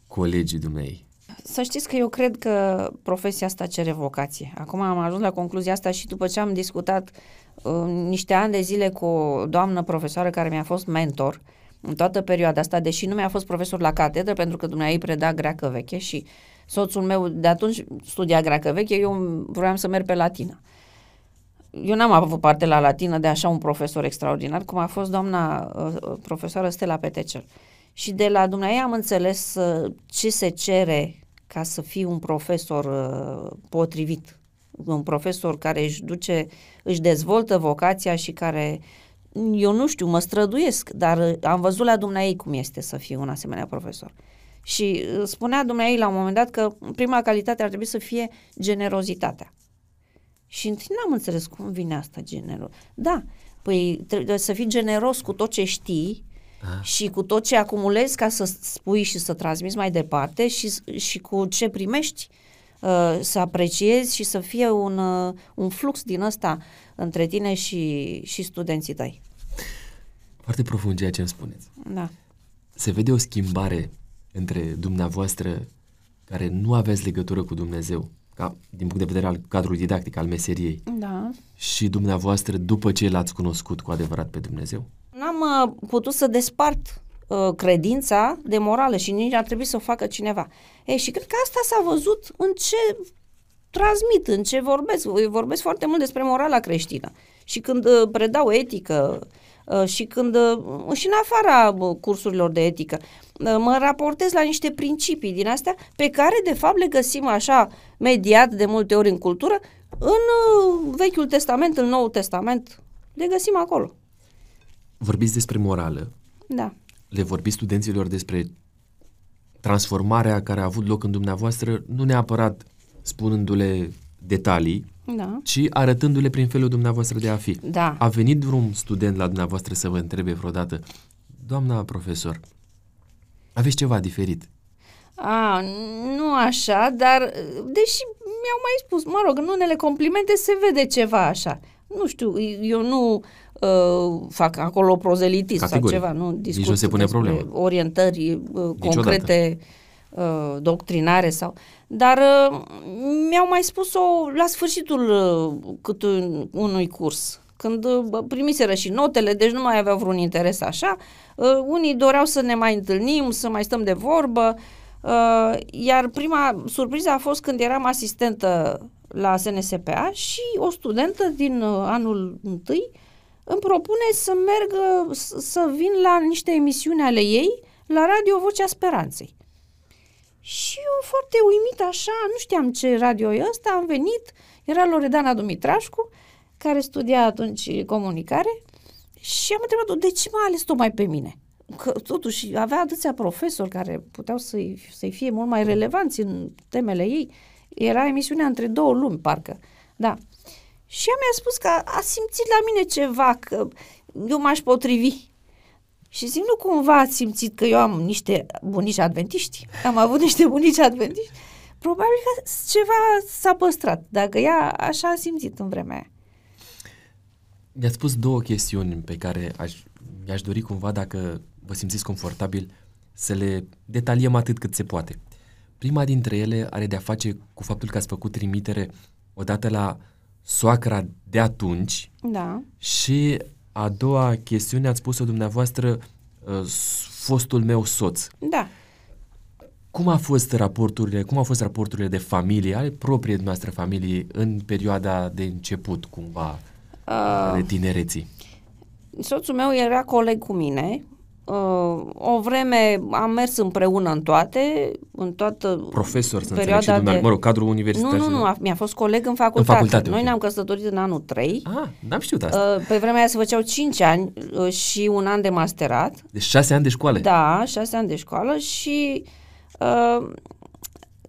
colegii dumnei? Să știți că eu cred că profesia asta cere vocație. Acum am ajuns la concluzia asta și după ce am discutat uh, niște ani de zile cu o doamnă profesoară care mi-a fost mentor în toată perioada asta, deși nu mi-a fost profesor la catedră, pentru că dumneavoastră preda greacă veche și soțul meu de atunci studia greacă veche, eu vroiam să merg pe latină. Eu n-am avut parte la latină de așa un profesor extraordinar, cum a fost doamna uh, profesoară Stella Petecel. Și de la dumneavoastră am înțeles uh, ce se cere ca să fii un profesor uh, potrivit. Un profesor care își duce, își dezvoltă vocația și care, eu nu știu, mă străduiesc, dar uh, am văzut la dumneavoastră cum este să fii un asemenea profesor. Și uh, spunea dumneavoastră la un moment dat că prima calitate ar trebui să fie generozitatea. Și întâi n-am înțeles cum vine asta generos. Da, păi trebuie să fii generos cu tot ce știi Ah. și cu tot ce acumulezi ca să spui și să transmiți mai departe și, și cu ce primești uh, să apreciezi și să fie un, uh, un flux din ăsta între tine și, și studenții tăi. Foarte profund ceea ce îmi spuneți. Da. Se vede o schimbare între dumneavoastră care nu aveți legătură cu Dumnezeu, ca, din punct de vedere al cadrului didactic, al meseriei, Da. și dumneavoastră după ce l-ați cunoscut cu adevărat pe Dumnezeu? N-am uh, putut să despart uh, credința de morală și nici ar trebui să o facă cineva. Ei, și cred că asta s-a văzut în ce transmit, în ce vorbesc. Eu vorbesc foarte mult despre morala creștină. Și când uh, predau etică uh, și când uh, și în afara uh, cursurilor de etică, uh, mă raportez la niște principii din astea pe care de fapt le găsim așa mediat de multe ori în cultură în uh, Vechiul Testament, în Noul Testament, le găsim acolo. Vorbiți despre morală, Da. le vorbiți studenților despre transformarea care a avut loc în dumneavoastră, nu neapărat spunându-le detalii, Da. ci arătându-le prin felul dumneavoastră de a fi. Da. A venit vreun student la dumneavoastră să vă întrebe vreodată, doamna profesor, aveți ceva diferit? A, nu așa, dar deși mi-au mai spus, mă rog, în unele complimente se vede ceva așa. Nu știu, eu nu uh, fac acolo prozelitism sau Categoric. ceva, nu Nici discut nu se pune despre problemă. orientări uh, concrete, uh, doctrinare sau... Dar uh, mi-au mai spus-o la sfârșitul uh, cât un, unui curs, când uh, primiseră și notele, deci nu mai aveau vreun interes așa. Uh, unii doreau să ne mai întâlnim, să mai stăm de vorbă, uh, iar prima surpriză a fost când eram asistentă la SNSPA și o studentă din uh, anul întâi îmi propune să merg, s- să vin la niște emisiuni ale ei la Radio Vocea Speranței. Și eu foarte uimit așa, nu știam ce radio e ăsta, am venit, era Loredana Dumitrașcu, care studia atunci comunicare și am întrebat-o de ce m-a ales tocmai pe mine. Că totuși avea atâția profesori care puteau să-i, să-i fie mult mai relevanți în temele ei. Era emisiunea între două lumi, parcă. Da. Și ea mi-a spus că a simțit la mine ceva, că eu m-aș potrivi. Și zic, nu cumva ați simțit că eu am niște bunici adventiști? Am avut niște bunici adventiști? Probabil că ceva s-a păstrat, dacă ea așa a simțit în vremea aia. Mi-ați spus două chestiuni pe care aș, mi-aș dori cumva, dacă vă simțiți confortabil, să le detaliem atât cât se poate. Prima dintre ele are de-a face cu faptul că ați făcut trimitere odată la soacra de atunci Da. și a doua chestiune ați spus-o dumneavoastră uh, fostul meu soț. Da. Cum a fost raporturile, cum au fost raporturile de familie, ale propriei noastre familii în perioada de început, cumva, Uh, de tinereții? soțul meu era coleg cu mine. Uh, o vreme am mers împreună în toate, în toată Profesor, să înțeleg, perioada și dumneavoastră, de... mă rog, cadrul universitar. Nu, nu, și- nu, a- mi-a fost coleg în facultate. facultate, Noi ok. ne-am căsătorit în anul 3. Ah, n-am știut asta. Uh, Pe vremea aia se făceau 5 ani uh, și un an de masterat. Deci șase ani de școală. Da, 6 ani de școală și uh,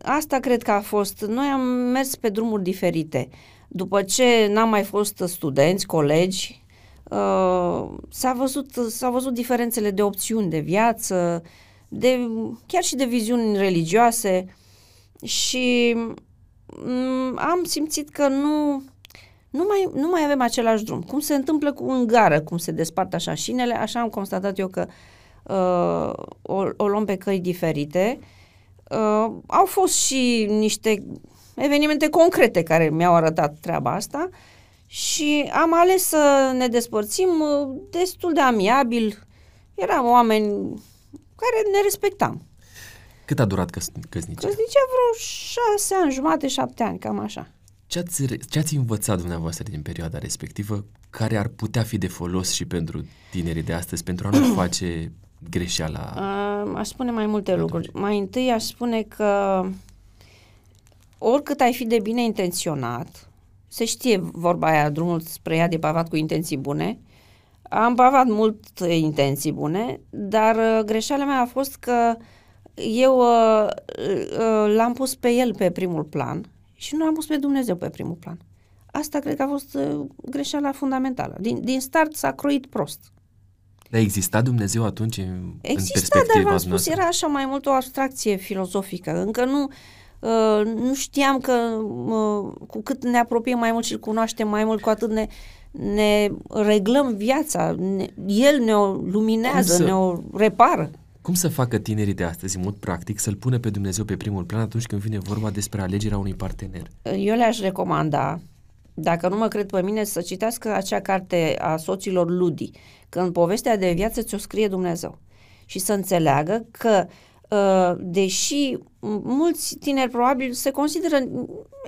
asta cred că a fost. Noi am mers pe drumuri diferite. După ce n-am mai fost studenți, colegi, uh, s-a, văzut, s-a văzut diferențele de opțiuni de viață, de, chiar și de viziuni religioase și mm, am simțit că nu, nu mai, nu mai avem același drum. Cum se întâmplă cu în gară, cum se despart așa șinele, așa am constatat eu că uh, o, o luăm pe căi diferite. Uh, au fost și niște evenimente concrete care mi-au arătat treaba asta și am ales să ne despărțim uh, destul de amiabil. Eram oameni care ne respectam. Cât a durat căs- căsnicia? Căsnicia vreo șase ani, jumate, șapte ani, cam așa. Ce ați, re- ce ați învățat dumneavoastră din perioada respectivă care ar putea fi de folos și pentru tinerii de astăzi, pentru a nu [clears throat] face greșeala? Uh, aș spune mai multe lucruri. Mai întâi aș spune că oricât ai fi de bine intenționat, se știe vorba aia, drumul spre ea de pavat cu intenții bune, am pavat mult intenții bune, dar uh, greșeala mea a fost că eu uh, uh, l-am pus pe el pe primul plan și nu am pus pe Dumnezeu pe primul plan. Asta cred că a fost uh, greșeala fundamentală. Din, din start s-a croit prost. Dar exista Dumnezeu atunci în, Exista, în perspectiva dar v-am spus, noastră? era așa mai mult o abstracție filozofică. Încă nu, uh, nu știam că uh, cu cât ne apropiem mai mult și îl cunoaștem mai mult, cu atât ne, ne reglăm viața. Ne, el ne-o luminează, Cum să- ne-o repară. Cum să facă tinerii de astăzi, în mod practic, să-L pună pe Dumnezeu pe primul plan atunci când vine vorba despre alegerea unui partener? Eu le-aș recomanda, dacă nu mă cred pe mine, să citească acea carte a soților Ludi, că în povestea de viață ți-o scrie Dumnezeu. Și să înțeleagă că, uh, deși mulți tineri probabil se consideră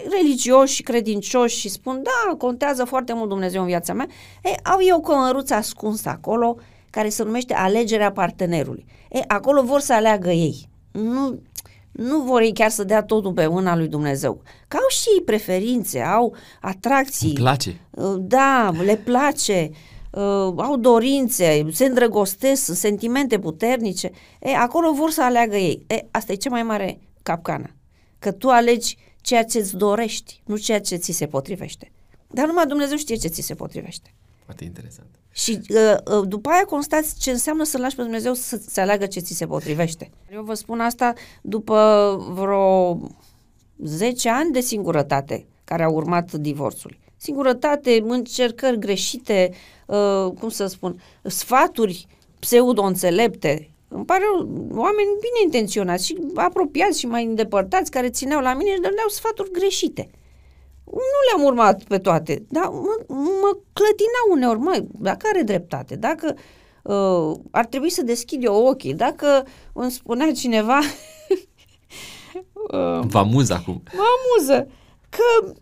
religioși și credincioși și spun, da, contează foarte mult Dumnezeu în viața mea, e, au eu o cămăruță ascunsă acolo care se numește alegerea partenerului. E, acolo vor să aleagă ei. Nu, nu vor ei chiar să dea totul pe mâna lui Dumnezeu. Că au și ei preferințe, au atracții. Îmi place. Uh, Da, le place, uh, au dorințe, se îndrăgostesc, sunt sentimente puternice. E, acolo vor să aleagă ei. E, asta e cea mai mare capcană. Că tu alegi ceea ce îți dorești, nu ceea ce ți se potrivește. Dar numai Dumnezeu știe ce ți se potrivește. Foarte interesant. Și uh, uh, după aia constați ce înseamnă să lași pe Dumnezeu să-ți aleagă ce ți se potrivește. Eu vă spun asta după vreo 10 ani de singurătate care au urmat divorțului. Singurătate, încercări greșite, uh, cum să spun, sfaturi pseudo-înțelepte. Îmi pare rău, oameni bine intenționați și apropiați și mai îndepărtați care țineau la mine și dădeau sfaturi greșite. Nu le-am urmat pe toate, dar mă, mă clătinau uneori, măi, dacă are dreptate, dacă uh, ar trebui să deschid eu ochii, dacă îmi spunea cineva, [laughs] uh, Vă amuz acum. mă amuză, că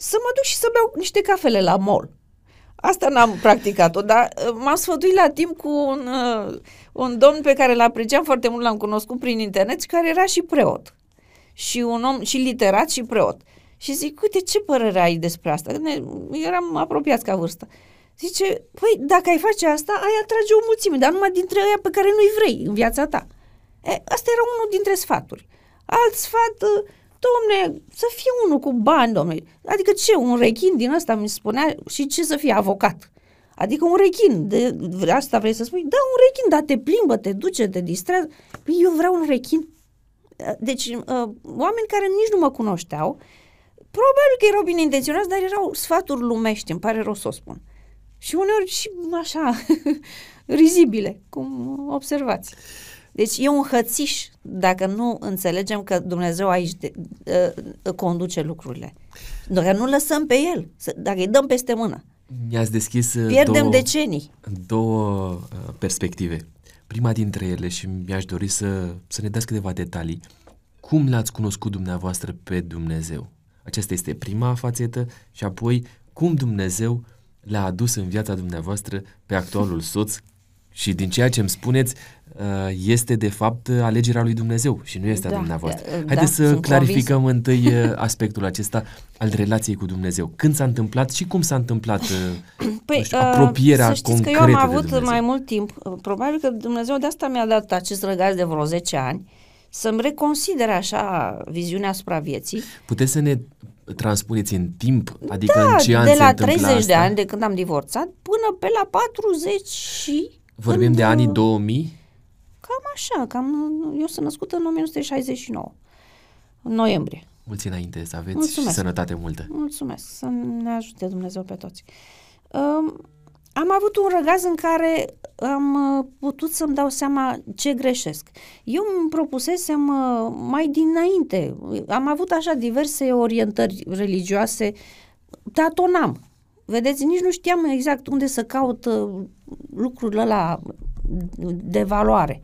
să mă duc și să beau niște cafele la mall. Asta n-am practicat-o, dar uh, m-am sfătuit la timp cu un, uh, un domn pe care îl apreciam foarte mult, l-am cunoscut prin internet și care era și preot. Și un om, și literat și preot. Și zic, uite, ce părere ai despre asta? Ne, eram apropiați ca vârstă. Zice, păi, dacă ai face asta, ai atrage o mulțime, dar numai dintre aia pe care nu-i vrei în viața ta. E, asta era unul dintre sfaturi. Alt sfat, uh, domne, să fie unul cu bani, domne. Adică ce, un rechin din ăsta mi spunea și ce să fie avocat. Adică un rechin, de, de asta vrei să spui? Da, un rechin, dar te plimbă, te duce, te distrează. Păi eu vreau un rechin. Deci, uh, oameni care nici nu mă cunoșteau, probabil că erau bine intenționați, dar erau sfaturi lumești, îmi pare rău să o spun. Și uneori și așa, [laughs] rizibile, cum observați. Deci e un hățiș dacă nu înțelegem că Dumnezeu aici de, uh, conduce lucrurile. Dacă nu lăsăm pe El, să, dacă îi dăm peste mână, Mi-ați deschis uh, pierdem două, decenii. două uh, perspective. Prima dintre ele și mi-aș dori să, să ne dați câteva detalii. Cum l-ați cunoscut dumneavoastră pe Dumnezeu? Aceasta este prima fațetă și apoi cum Dumnezeu l-a adus în viața dumneavoastră pe actualul soț și din ceea ce îmi spuneți uh, este de fapt alegerea lui Dumnezeu și nu este a Da, dumneavoastră. da, Haideți să sunt clarificăm întâi uh, aspectul acesta al relației cu Dumnezeu. Când s-a întâmplat și cum s-a întâmplat uh, nu știu, apropierea Păi, să știți că eu concretă am de avut Dumnezeu? mai mult timp, uh, probabil că Dumnezeu de asta mi-a dat acest răgaz de vreo 10 ani, să-mi reconsider așa viziunea asupra vieții. Puteți să ne transpuneți în timp? Adică Da, în ce an de se la întâmplă 30 de asta? ani de când am divorțat până pe la 40 și... Vorbim când, de anii uh, 2000? Cam așa, cam, eu sunt născută în 1969, în noiembrie. Mulți înainte să aveți Mulțumesc. și sănătate multă. Mulțumesc, să ne ajute Dumnezeu pe toți. Um, am avut un răgaz în care am uh, putut să-mi dau seama ce greșesc. Eu îmi propusesem uh, mai dinainte, am avut așa diverse orientări religioase, tatonam. Vedeți, nici nu știam exact unde să caut uh, lucrurile ăla de valoare.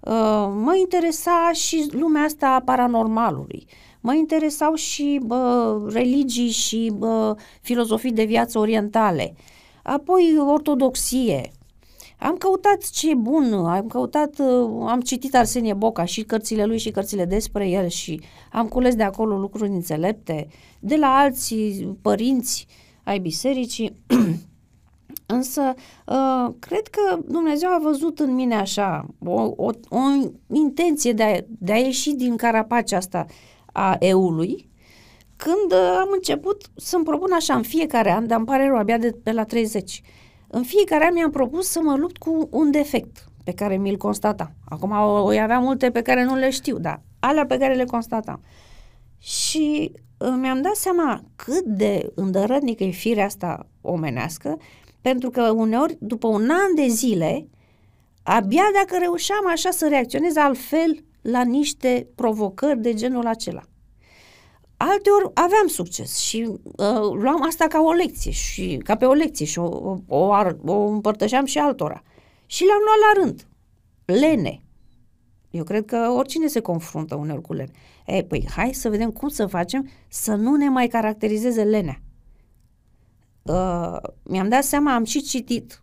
Uh, mă interesa și lumea asta a paranormalului. Mă interesau și bă, religii și bă, filozofii de viață orientale. Apoi ortodoxie. Am căutat ce e bun, am căutat, uh, am citit Arsenie Boca și cărțile lui și cărțile despre el și am cules de acolo lucruri înțelepte, de la alții părinți ai bisericii. [clears throat] Însă, uh, cred că Dumnezeu a văzut în mine așa o, o, o intenție de a, de a ieși din carapacea asta a eului, când uh, am început să-mi propun așa în fiecare an, dar îmi pare rău, abia de pe la 30, în fiecare an mi-am propus să mă lupt cu un defect pe care mi-l constatam. Acum o, o avea multe pe care nu le știu, dar alea pe care le constatam. Și uh, mi-am dat seama cât de îndărătnică e firea asta omenească, pentru că uneori, după un an de zile, abia dacă reușeam așa să reacționez altfel la niște provocări de genul acela. Alteori aveam succes și uh, luam asta ca o lecție și ca pe o lecție și o, o, o, o împărtășeam și altora. Și le-am luat la rând. Lene. Eu cred că oricine se confruntă uneori cu lene. E, păi hai să vedem cum să facem să nu ne mai caracterizeze lenea. Uh, mi-am dat seama, am și citit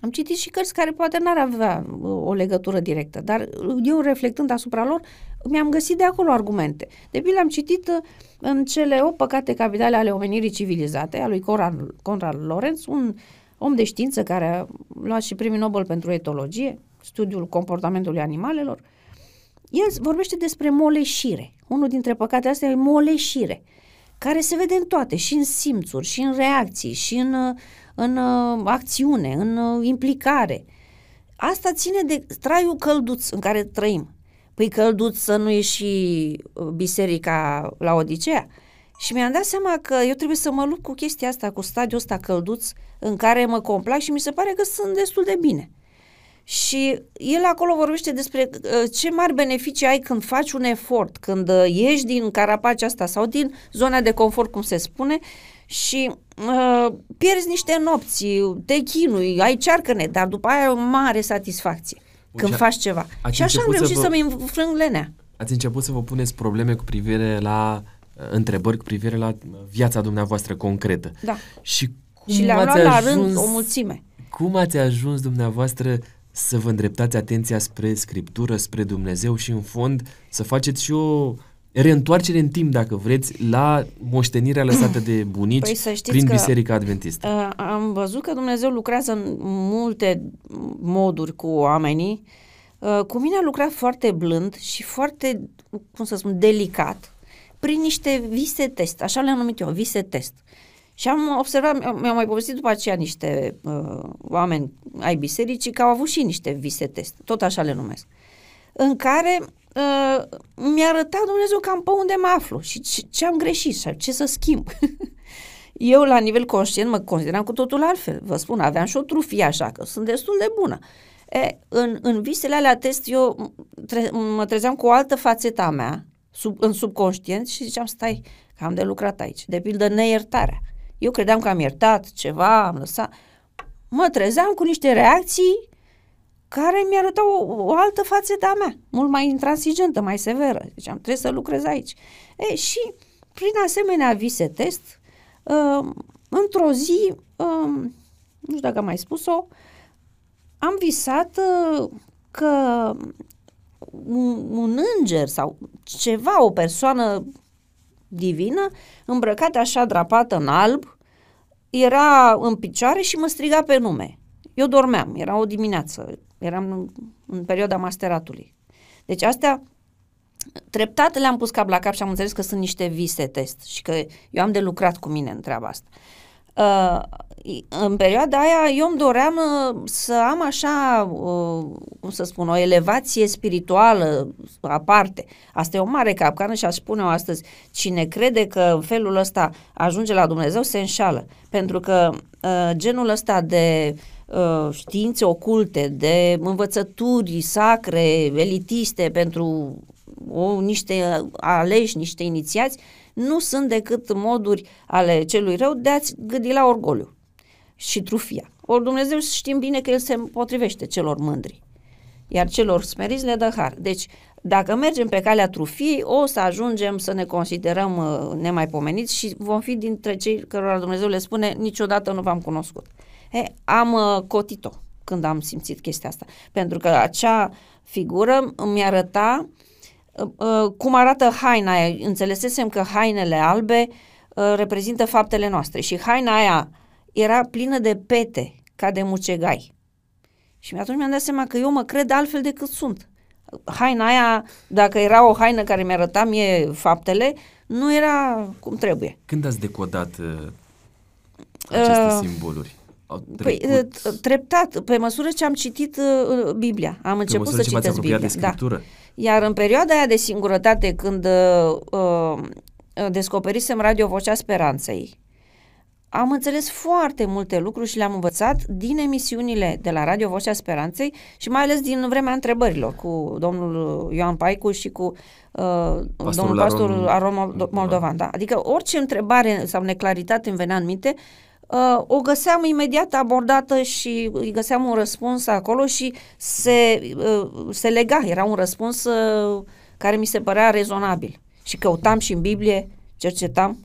am citit și cărți care poate n-ar avea uh, o legătură directă, dar eu reflectând asupra lor, mi-am găsit de acolo argumente. De pildă am citit uh, în cele o păcate capitale ale omenirii civilizate, a lui Conrad, Conrad Lorenz, un om de știință care a luat și primul Nobel pentru etologie, studiul comportamentului animalelor. El vorbește despre moleșire. Unul dintre păcate astea e moleșire, care se vede în toate, și în simțuri, și în reacții, și în uh, în uh, acțiune, în uh, implicare. Asta ține de traiul călduț în care trăim. Păi călduț să nu e și uh, biserica la Odisea. Și mi-am dat seama că eu trebuie să mă lupt cu chestia asta, cu stadiul ăsta călduț, în care mă complac și mi se pare că sunt destul de bine. Și el acolo vorbește despre uh, ce mari beneficii ai când faci un efort, când uh, ieși din carapacea asta sau din zona de confort, cum se spune, și uh, pierzi niște nopți, te chinui, ai cearcăne, dar după aia o mare satisfacție Bun, când faci ceva. Și așa am reușit să să-mi înfrâng lenea. Ați început să vă puneți probleme cu privire la uh, întrebări cu privire la viața dumneavoastră concretă. Da. Și cum și le-am luat ajuns, la rând o mulțime. Cum ați ajuns dumneavoastră să vă îndreptați atenția spre Scriptură, spre Dumnezeu și în fond să faceți și o reîntoarcere în timp, dacă vreți, la moștenirea lăsată de [clears throat] bunici păi să prin Biserica Adventistă. Uh, am văzut că Dumnezeu lucrează în multe moduri cu oamenii. Uh, cu mine a lucrat foarte blând și foarte, cum să spun, delicat, prin niște vise test, așa le-am numit eu, vise test. Și am observat, mi-au mai povestit după aceea niște uh, oameni ai bisericii că au avut și niște vise test, tot așa le numesc, în care uh, mi-a arătat Dumnezeu cam pe unde mă aflu și ce, ce am greșit și ce să schimb. [laughs] Eu, la nivel conștient, mă consideram cu totul altfel. Vă spun, aveam și o trufie așa, că sunt destul de bună. E, în, în visele alea test, eu tre- mă trezeam cu o altă fațetă a mea, sub, în subconștient și ziceam, stai, că am de lucrat aici. De pildă, neiertarea. Eu credeam că am iertat ceva, am lăsat. Mă trezeam cu niște reacții care mi-arătau o, o altă fațetă a mea, mult mai intransigentă, mai severă. Deci am trebuie să lucrez aici. E, și prin asemenea vise test, uh, într-o zi, uh, nu știu dacă am mai spus-o, am visat uh, că un, un înger sau ceva, o persoană divină, îmbrăcată așa drapată în alb, era în picioare și mă striga pe nume. Eu dormeam, era o dimineață, Eram în, în perioada masteratului. Deci astea treptat le-am pus cap la cap și am înțeles că sunt niște vise test și că eu am de lucrat cu mine în treaba asta. Uh, în perioada aia eu îmi doream uh, să am așa, uh, cum să spun, o elevație spirituală aparte. Asta e o mare capcană și aș spune-o astăzi. Cine crede că în felul ăsta ajunge la Dumnezeu se înșală. Pentru că uh, genul ăsta de uh, Uh, științe oculte, de învățături sacre, elitiste pentru o, niște aleși, niște inițiați, nu sunt decât moduri ale celui rău de a-ți gândi la orgoliu și trufia. Ori Dumnezeu știm bine că El se potrivește celor mândri, iar celor smeriți le dă har. Deci, dacă mergem pe calea trufiei, o să ajungem să ne considerăm uh, nemaipomeniți și vom fi dintre cei cărora Dumnezeu le spune niciodată nu v-am cunoscut. He, am uh, cotit-o când am simțit chestia asta. Pentru că acea figură îmi arăta uh, uh, cum arată haina aia. Înțelesesem că hainele albe uh, reprezintă faptele noastre și haina aia era plină de pete, ca de mucegai. Și atunci mi-am dat seama că eu mă cred altfel decât sunt. Haina aia, dacă era o haină care mi-arăta mie faptele, nu era cum trebuie. Când ați decodat uh, aceste uh, simboluri? Păi, uh, treptat, pe măsură ce am citit uh, Biblia. Am pe început să citesc Biblia. De da. Iar în perioada aia de singurătate, când uh, uh, descoperisem Radio Vocea Speranței, am înțeles foarte multe lucruri și le-am învățat din emisiunile de la Radio Vocea Speranței și mai ales din vremea întrebărilor cu domnul Ioan Paicu și cu uh, domnul pastor Aron, Aron Moldovan. Da? Adică orice întrebare sau neclaritate îmi venea în minte, uh, o găseam imediat abordată și îi găseam un răspuns acolo și se, uh, se lega. Era un răspuns uh, care mi se părea rezonabil. Și căutam și în Biblie, cercetam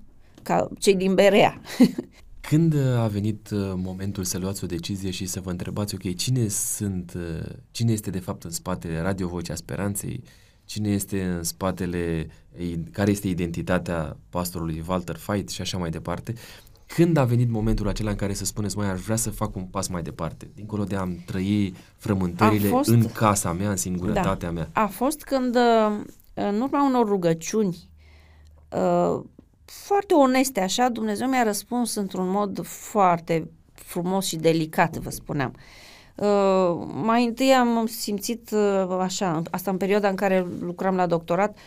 ca cei din Berea. [laughs] Când a venit uh, momentul să luați o decizie și să vă întrebați, ok, cine sunt, uh, cine este de fapt în spatele Radio Vocea Speranței, cine este în spatele, care este identitatea pastorului Walter Fight și așa mai departe, când a venit momentul acela în care să spuneți, mai aș vrea să fac un pas mai departe, dincolo de a-mi trăi frământările fost, în casa mea, în singurătatea da, mea? A fost când, uh, în urma unor rugăciuni, foarte oneste așa, Dumnezeu mi-a răspuns într-un mod foarte frumos și delicat, vă spuneam. Uh, mai întâi am simțit uh, așa, asta în perioada în care lucram la doctorat,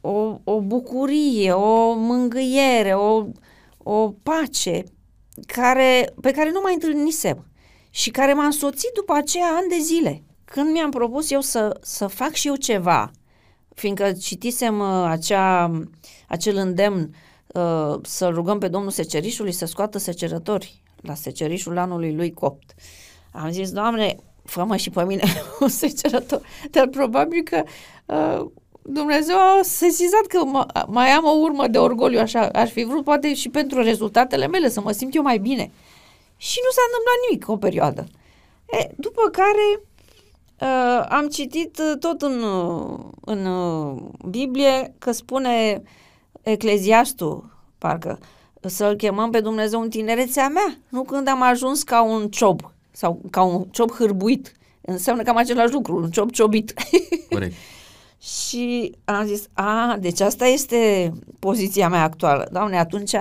o, o bucurie, o mângâiere, o, o pace care, pe care nu mai întâlnisem și care m-a însoțit după aceea ani de zile. Când mi-am propus eu să, să fac și eu ceva, fiindcă citisem uh, acea, acel îndemn uh, să rugăm pe Domnul Secerișului să scoată secerători la secerișul anului lui copt. Am zis, Doamne, fă și pe mine [laughs] un secerător. Dar probabil că uh, Dumnezeu a sesizat că mă, mai am o urmă de orgoliu, așa, aș fi vrut poate și pentru rezultatele mele să mă simt eu mai bine. Și nu s-a întâmplat nimic o perioadă. E, după care Uh, am citit uh, tot în, uh, în uh, Biblie că spune Ecleziastul, parcă, să-L chemăm pe Dumnezeu în tinerețea mea, nu când am ajuns ca un ciob sau ca un ciob hârbuit. Înseamnă cam același lucru, un ciob ciobit. Corect. [laughs] și am zis, a, deci asta este poziția mea actuală. Doamne, atunci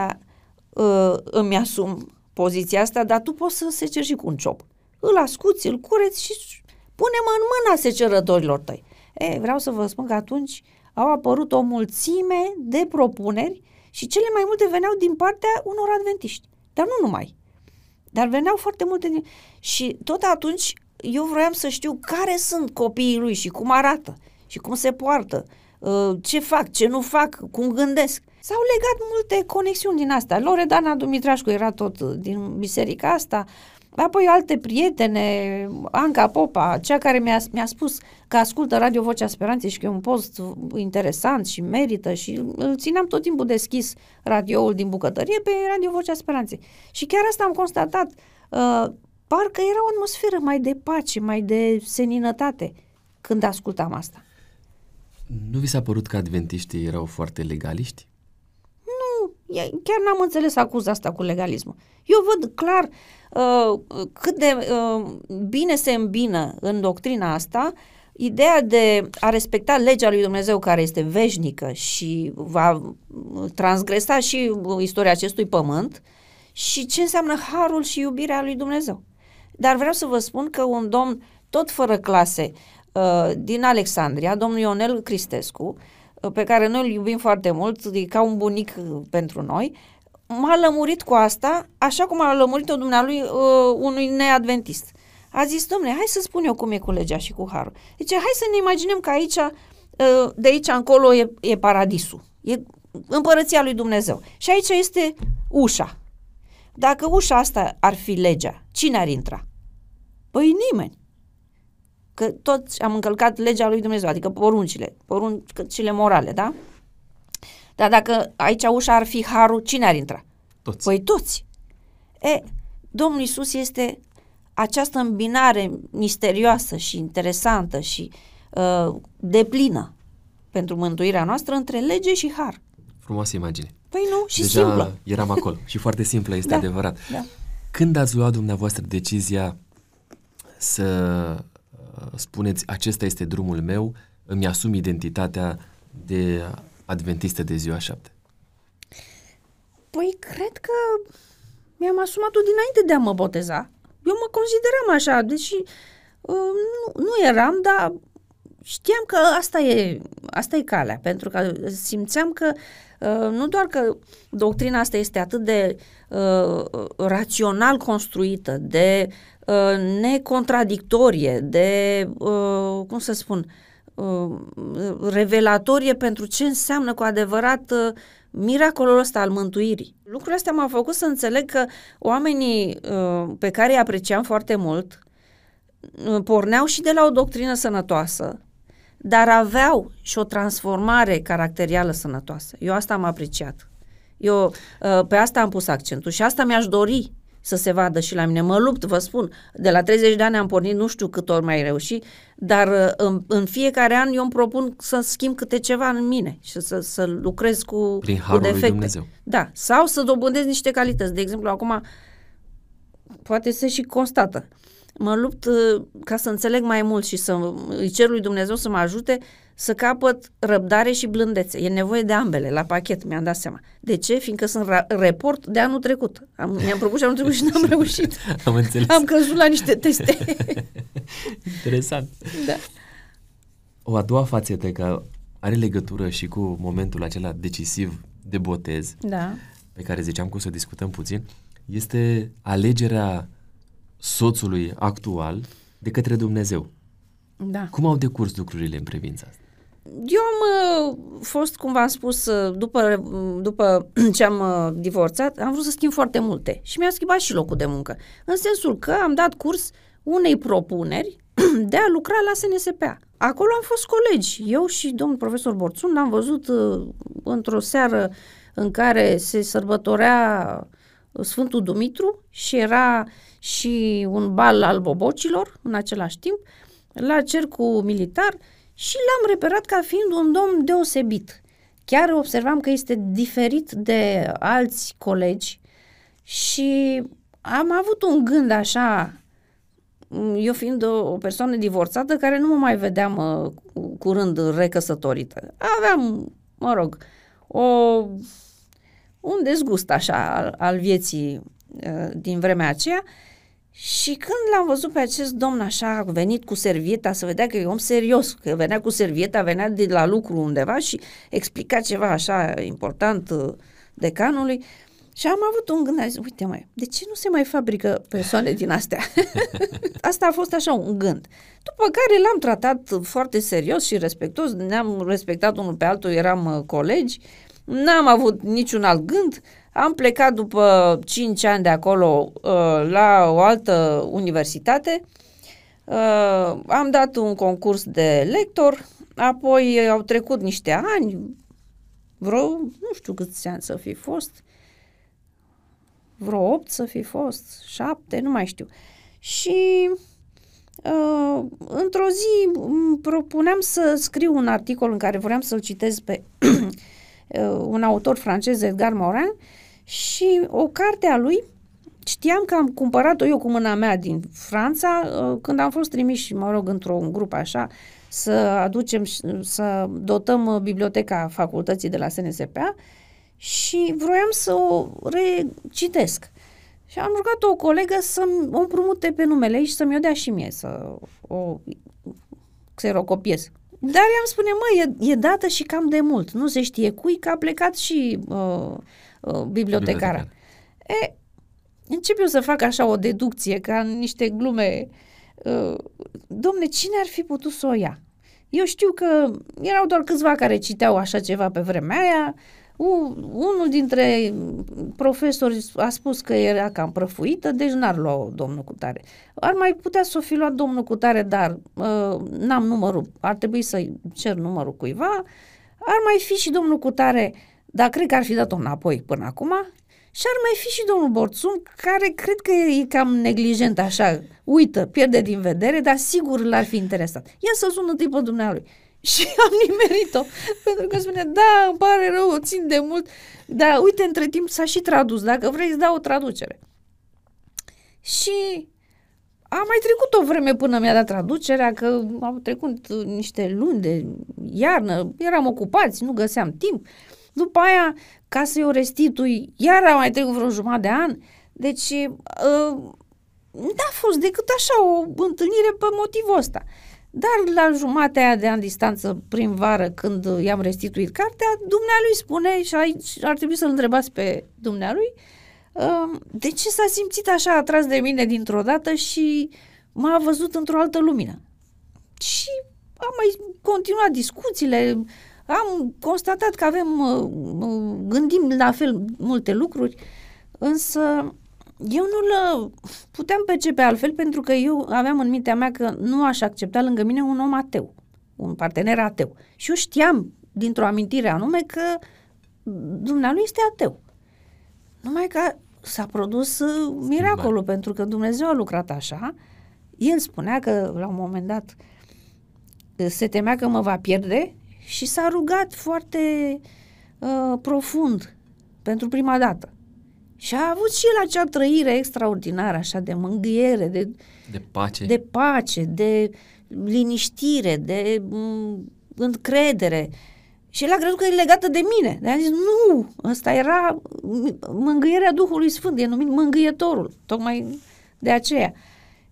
uh, îmi asum poziția asta, dar tu poți să se ceri și cu un ciob. Îl ascuți, îl cureți și pune-mă în mâna secerătorilor tăi. E, vreau să vă spun că atunci au apărut o mulțime de propuneri și cele mai multe veneau din partea unor adventiști. Dar nu numai. Dar veneau foarte multe din... Și tot atunci eu vroiam să știu care sunt copiii lui și cum arată și cum se poartă, uh, ce fac, ce nu fac, cum gândesc. S-au legat multe conexiuni din asta. Loredana Dumitrașcu era tot din biserica asta, Apoi alte prietene, Anca Popa, cea care mi-a, mi-a spus că ascultă Radio Vocea Speranței și că e un post interesant și merită și îl țineam tot timpul deschis radioul din bucătărie pe Radio Vocea Speranței. Și chiar asta am constatat. Uh, parcă era o atmosferă mai de pace, mai de seninătate când ascultam asta. Nu vi s-a părut că adventiștii erau foarte legaliști? Nu, chiar n-am înțeles acuza asta cu legalismul. Eu văd clar uh, cât de uh, bine se îmbină în doctrina asta ideea de a respecta legea lui Dumnezeu care este veșnică și va transgresa și istoria acestui pământ și ce înseamnă harul și iubirea lui Dumnezeu. Dar vreau să vă spun că un domn tot fără clase uh, din Alexandria, domnul Ionel Cristescu, uh, pe care noi îl iubim foarte mult, e ca un bunic uh, pentru noi, m-a lămurit cu asta, așa cum a lămurit-o dumnealui uh, unui neadventist. A zis, domnule, hai să spun eu cum e cu legea și cu harul. Deci, hai să ne imaginăm că aici, uh, de aici încolo e, e paradisul, e împărăția lui Dumnezeu. Și aici este ușa. Dacă ușa asta ar fi legea, cine ar intra? Păi nimeni. Că toți am încălcat legea lui Dumnezeu, adică poruncile, poruncile morale, da? Dar dacă aici ușa ar fi harul, cine ar intra? Toți. Păi toți. E, Domnul Isus este această îmbinare misterioasă și interesantă și uh, deplină pentru mântuirea noastră între lege și har. Frumoasă imagine. Păi nu, și Deja simplă. eram acolo și foarte simplă, este [laughs] Da, adevărat. da. Când ați luat dumneavoastră decizia să uh, spuneți acesta este drumul meu, îmi asum identitatea de adventistă de ziua șapte? Păi cred că mi-am asumat-o dinainte de a mă boteza. Eu mă consideram așa, deși uh, nu, nu eram, dar știam că asta e, asta e calea, pentru că simțeam că uh, nu doar că doctrina asta este atât de uh, rațional construită, de uh, necontradictorie, de, uh, cum să spun, uh, revelatorie pentru ce înseamnă cu adevărat uh, miracolul ăsta al mântuirii. Lucrurile astea m-au făcut să înțeleg că oamenii uh, pe care îi apreciam foarte mult uh, porneau și de la o doctrină sănătoasă, dar aveau și o transformare caracterială sănătoasă. Eu asta am apreciat. Eu uh, pe asta am pus accentul și asta mi-aș dori să se vadă și la mine. Mă lupt, vă spun, de la 30 de ani am pornit, nu știu cât ori mai reușit, dar uh, în, în fiecare an eu îmi propun să schimb câte ceva în mine și să, să lucrez cu, Prin cu harul lui defecte. Dumnezeu. Da, sau să dobândesc niște calități. De exemplu, acum poate se și constată. Mă lupt uh, ca să înțeleg mai mult și să îi cer lui Dumnezeu să mă ajute să capăt răbdare și blândețe. E nevoie de ambele, la pachet, mi-am dat seama. De ce? Fiindcă sunt ra- report de anul trecut. Am, mi-am propus și anul trecut și n-am [laughs] reușit. Am înțeles. Am căzut la niște teste. [laughs] Interesant. da. O a doua fațetă că are legătură și cu momentul acela decisiv de botez, Da. pe care ziceam că o să discutăm puțin, este alegerea soțului actual de către Dumnezeu. Da. Cum au decurs lucrurile în privința asta? Eu am uh, fost, cum v-am spus, uh, după, după [clears throat] ce am uh, divorțat, am vrut să schimb foarte multe și mi-a schimbat și locul de muncă. În sensul că am dat curs unei propuneri [clears throat] de a lucra la SNSPA. Acolo am fost colegi. Eu și domnul profesor Borțun l-am văzut uh, într-o seară în care se sărbătorea Sfântul Dumitru și era și un bal al bobocilor în același timp, la cercul militar și l-am reperat ca fiind un domn deosebit. Chiar observam că este diferit de alți colegi și am avut un gând așa, eu fiind o, o persoană divorțată care nu mă mai vedeam uh, cu- curând recăsătorită. Aveam, mă rog, o, un dezgust așa al, al vieții uh, din vremea aceea și când l-am văzut pe acest domn așa, venit cu servieta, să vedea că e om serios, că venea cu servieta, venea de la lucru undeva și explica ceva așa important uh, decanului, și am avut un gând, am zis, uite mai, de ce nu se mai fabrică persoane din astea? [laughs] Asta a fost așa un gând. După care l-am tratat foarte serios și respectuos, ne-am respectat unul pe altul, eram uh, colegi, n-am avut niciun alt gând, am plecat după 5 ani de acolo uh, la o altă universitate, uh, am dat un concurs de lector, apoi au trecut niște ani, vreo, nu știu câți ani să fi fost, vreo 8 să fi fost, 7, nu mai știu. Și uh, într-o zi îmi propuneam să scriu un articol în care vreau să-l citez pe [clears throat] uh, un autor francez, Edgar Morin, și o carte a lui știam că am cumpărat-o eu cu mâna mea din Franța uh, când am fost trimiși, mă rog, într-un grup așa, să aducem, și- să dotăm uh, biblioteca facultății de la SNSPA și vroiam să o recitesc. Și am rugat o colegă să-mi o împrumute pe numele ei și să-mi o dea și mie, să o xerocopiez. Dar i-am spune, mă, e, e dată și cam de mult. Nu se știe cui, că a plecat și uh, uh, bibliotecara. Bibliotecar. E, încep eu să fac așa o deducție, ca în niște glume. Uh, domne, cine ar fi putut să o ia? Eu știu că erau doar câțiva care citeau așa ceva pe vremea aia. U, unul dintre profesori a spus că era cam prăfuită, deci n-ar lua domnul Cutare. Ar mai putea să o fi luat domnul Cutare, dar uh, n-am numărul, ar trebui să cer numărul cuiva. Ar mai fi și domnul Cutare, dar cred că ar fi dat-o înapoi până acum. Și ar mai fi și domnul Borțun, care cred că e cam neglijent așa, uită, pierde din vedere, dar sigur l-ar fi interesat. Ia să sună tipul dumnealui. [laughs] Și am nimerit-o, pentru că spune, da, îmi pare rău, o țin de mult, dar uite, între timp s-a și tradus, dacă vrei îți dau o traducere. Și a mai trecut o vreme până mi-a dat traducerea, că au trecut niște luni de iarnă, eram ocupați, nu găseam timp. După aia, ca să-i o restitui, iar a mai trecut vreo jumătate de an. Deci, uh, n-a fost decât așa o întâlnire pe motivul ăsta. Dar la jumatea de an distanță, prin vară, când i-am restituit cartea, dumnealui spune, și aici ar trebui să-l întrebați pe dumnealui, uh, de ce s-a simțit așa atras de mine dintr-o dată și m-a văzut într-o altă lumină. Și am mai continuat discuțiile, am constatat că avem, uh, uh, gândim la fel multe lucruri, însă eu nu-l puteam percepe altfel pentru că eu aveam în mintea mea că nu aș accepta lângă mine un om ateu, un partener ateu. Și eu știam dintr-o amintire anume că dumnealui este ateu. Numai că s-a produs uh, miracolul, pentru că Dumnezeu a lucrat așa. El spunea că la un moment dat se temea că mă va pierde și s-a rugat foarte uh, profund pentru prima dată. Și a avut și el acea trăire extraordinară, așa, de mângâiere, de, de pace, de, pace, de liniștire, de m- încredere. Și el a crezut că e legată de mine. De a zis, nu, ăsta era mângâierea Duhului Sfânt, e numit mângâietorul, tocmai de aceea.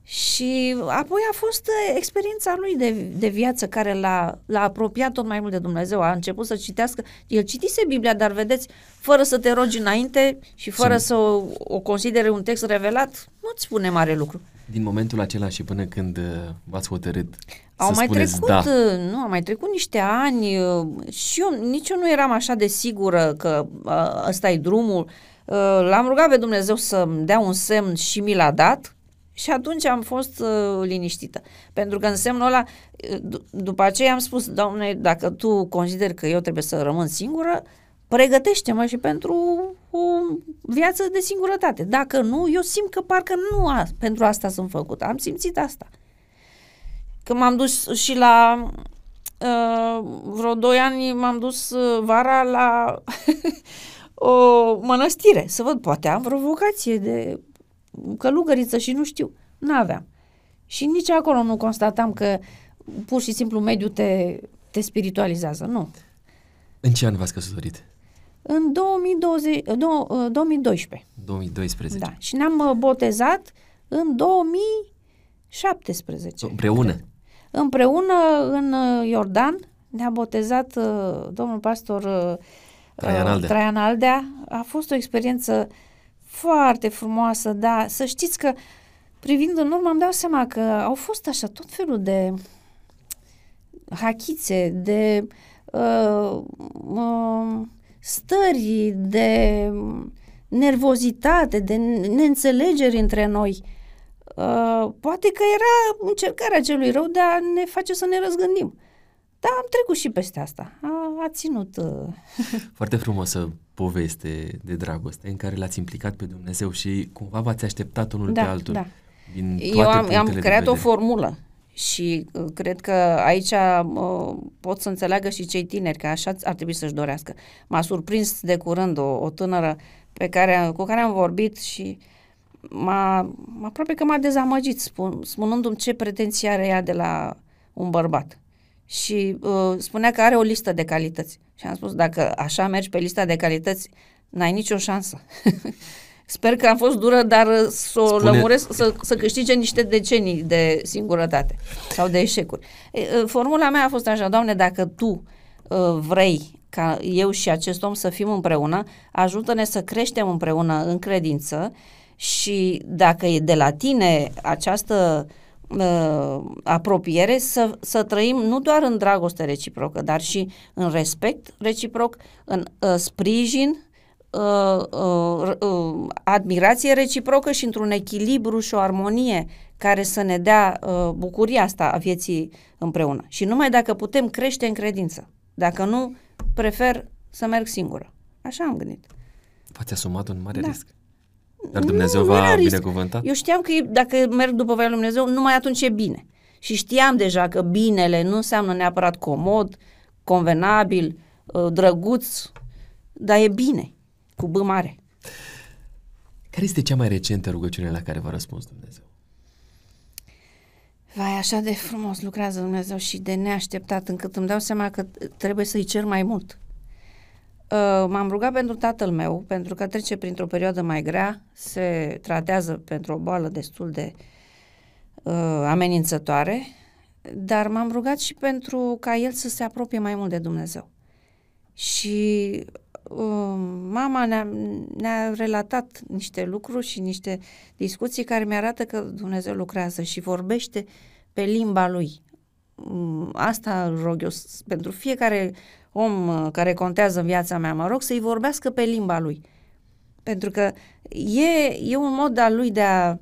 Și apoi a fost uh, experiența lui de, de viață care l-a, l-a apropiat tot mai mult de Dumnezeu. A început să citească. El citise Biblia, dar vedeți, fără să te rogi înainte și fără să o, o considere un text revelat, nu-ți spune mare lucru. Din momentul acela și până când uh, v-ați hotărât au să mai trecut, da. uh, nu, au mai trecut niște ani și eu, nici eu nu eram așa de sigură că ăsta e drumul. L-am rugat pe Dumnezeu să-mi dea un semn și mi l-a dat și atunci am fost uh, liniștită. Pentru că în semnul ăla, uh, d- după aceea am spus, doamne, dacă tu consideri că eu trebuie să rămân singură, pregătește-mă și pentru o viață de singurătate. Dacă nu, eu simt că parcă nu a, pentru asta sunt făcută. Am simțit asta. Când m-am dus și la uh, vreo doi ani, m-am dus uh, vara la [laughs] o mănăstire să văd, poate am vreo vocație de călugăriță și nu știu. N-aveam. Și nici acolo nu constatam că pur și simplu mediul te, te spiritualizează. Nu. În ce an v-ați căsătorit? În 2020, do, 2012. 2012. Da. Și ne-am uh, botezat în 2017. Împreună? Cred. Împreună în uh, Iordan ne-a botezat uh, domnul pastor Traian Aldea. Traian Aldea. A fost o experiență foarte frumoasă, da. Să știți că privind în urmă am dat seama că au fost așa tot felul de hachițe, de uh, uh, stări, de nervozitate, de neînțelegeri între noi. Uh, poate că era încercarea celui rău de a ne face să ne răzgândim. Da, am trecut și peste asta. A, a ținut. Uh... [laughs] Foarte frumosă poveste de dragoste în care l-ați implicat pe Dumnezeu și cumva v-ați așteptat unul da, pe altul. Da. Din Eu am, am creat o formulă și uh, cred că aici uh, pot să înțeleagă și cei tineri că așa ar trebui să-și dorească. M-a surprins de curând o, o tânără pe care, cu care am vorbit și m-a, aproape că m-a dezamăgit spun, spunându-mi ce pretenții are ea de la un bărbat și uh, spunea că are o listă de calități. Și am spus, dacă așa mergi pe lista de calități, n-ai nicio șansă. [laughs] Sper că am fost dură, dar să o Spune... lămuresc, să, să câștige niște decenii de singurătate sau de eșecuri. Uh, formula mea a fost așa, Doamne, dacă Tu uh, vrei ca eu și acest om să fim împreună, ajută-ne să creștem împreună în credință și dacă e de la Tine această uh, uh, apropiere să, să trăim nu doar în dragoste reciprocă, dar și în respect reciproc, în uh, sprijin, uh, uh, uh, admirație reciprocă și într-un echilibru și o armonie care să ne dea uh, bucuria asta a vieții împreună. Și numai dacă putem crește în credință. Dacă nu, prefer să merg singură. Așa am gândit. V-ați asumat un mare Da. risc. Dar Dumnezeu Nu, nu era v-a risc. binecuvântat? Eu știam că e- dacă merg după voia lui Dumnezeu, numai atunci e bine. Și știam deja că binele nu înseamnă neapărat comod, convenabil, uh, drăguț, dar e bine, cu B mare. Care este cea mai recentă rugăciune la care v-a răspuns Dumnezeu? Vai, așa de frumos lucrează Dumnezeu și de neașteptat, încât îmi dau seama că trebuie să-i cer mai mult. Uh, m-am rugat pentru tatăl meu, pentru că trece printr-o perioadă mai grea, se tratează pentru o boală destul de uh, amenințătoare, dar m-am rugat și pentru ca el să se apropie mai mult de Dumnezeu. Și uh, mama ne-a, ne-a relatat niște lucruri și niște discuții care mi-arată că Dumnezeu lucrează și vorbește pe limba lui. Mm, Asta îl rog eu s- pentru fiecare om uh, care contează în viața mea, mă rog să-i vorbească pe limba lui. Pentru că e, e un mod al lui de a,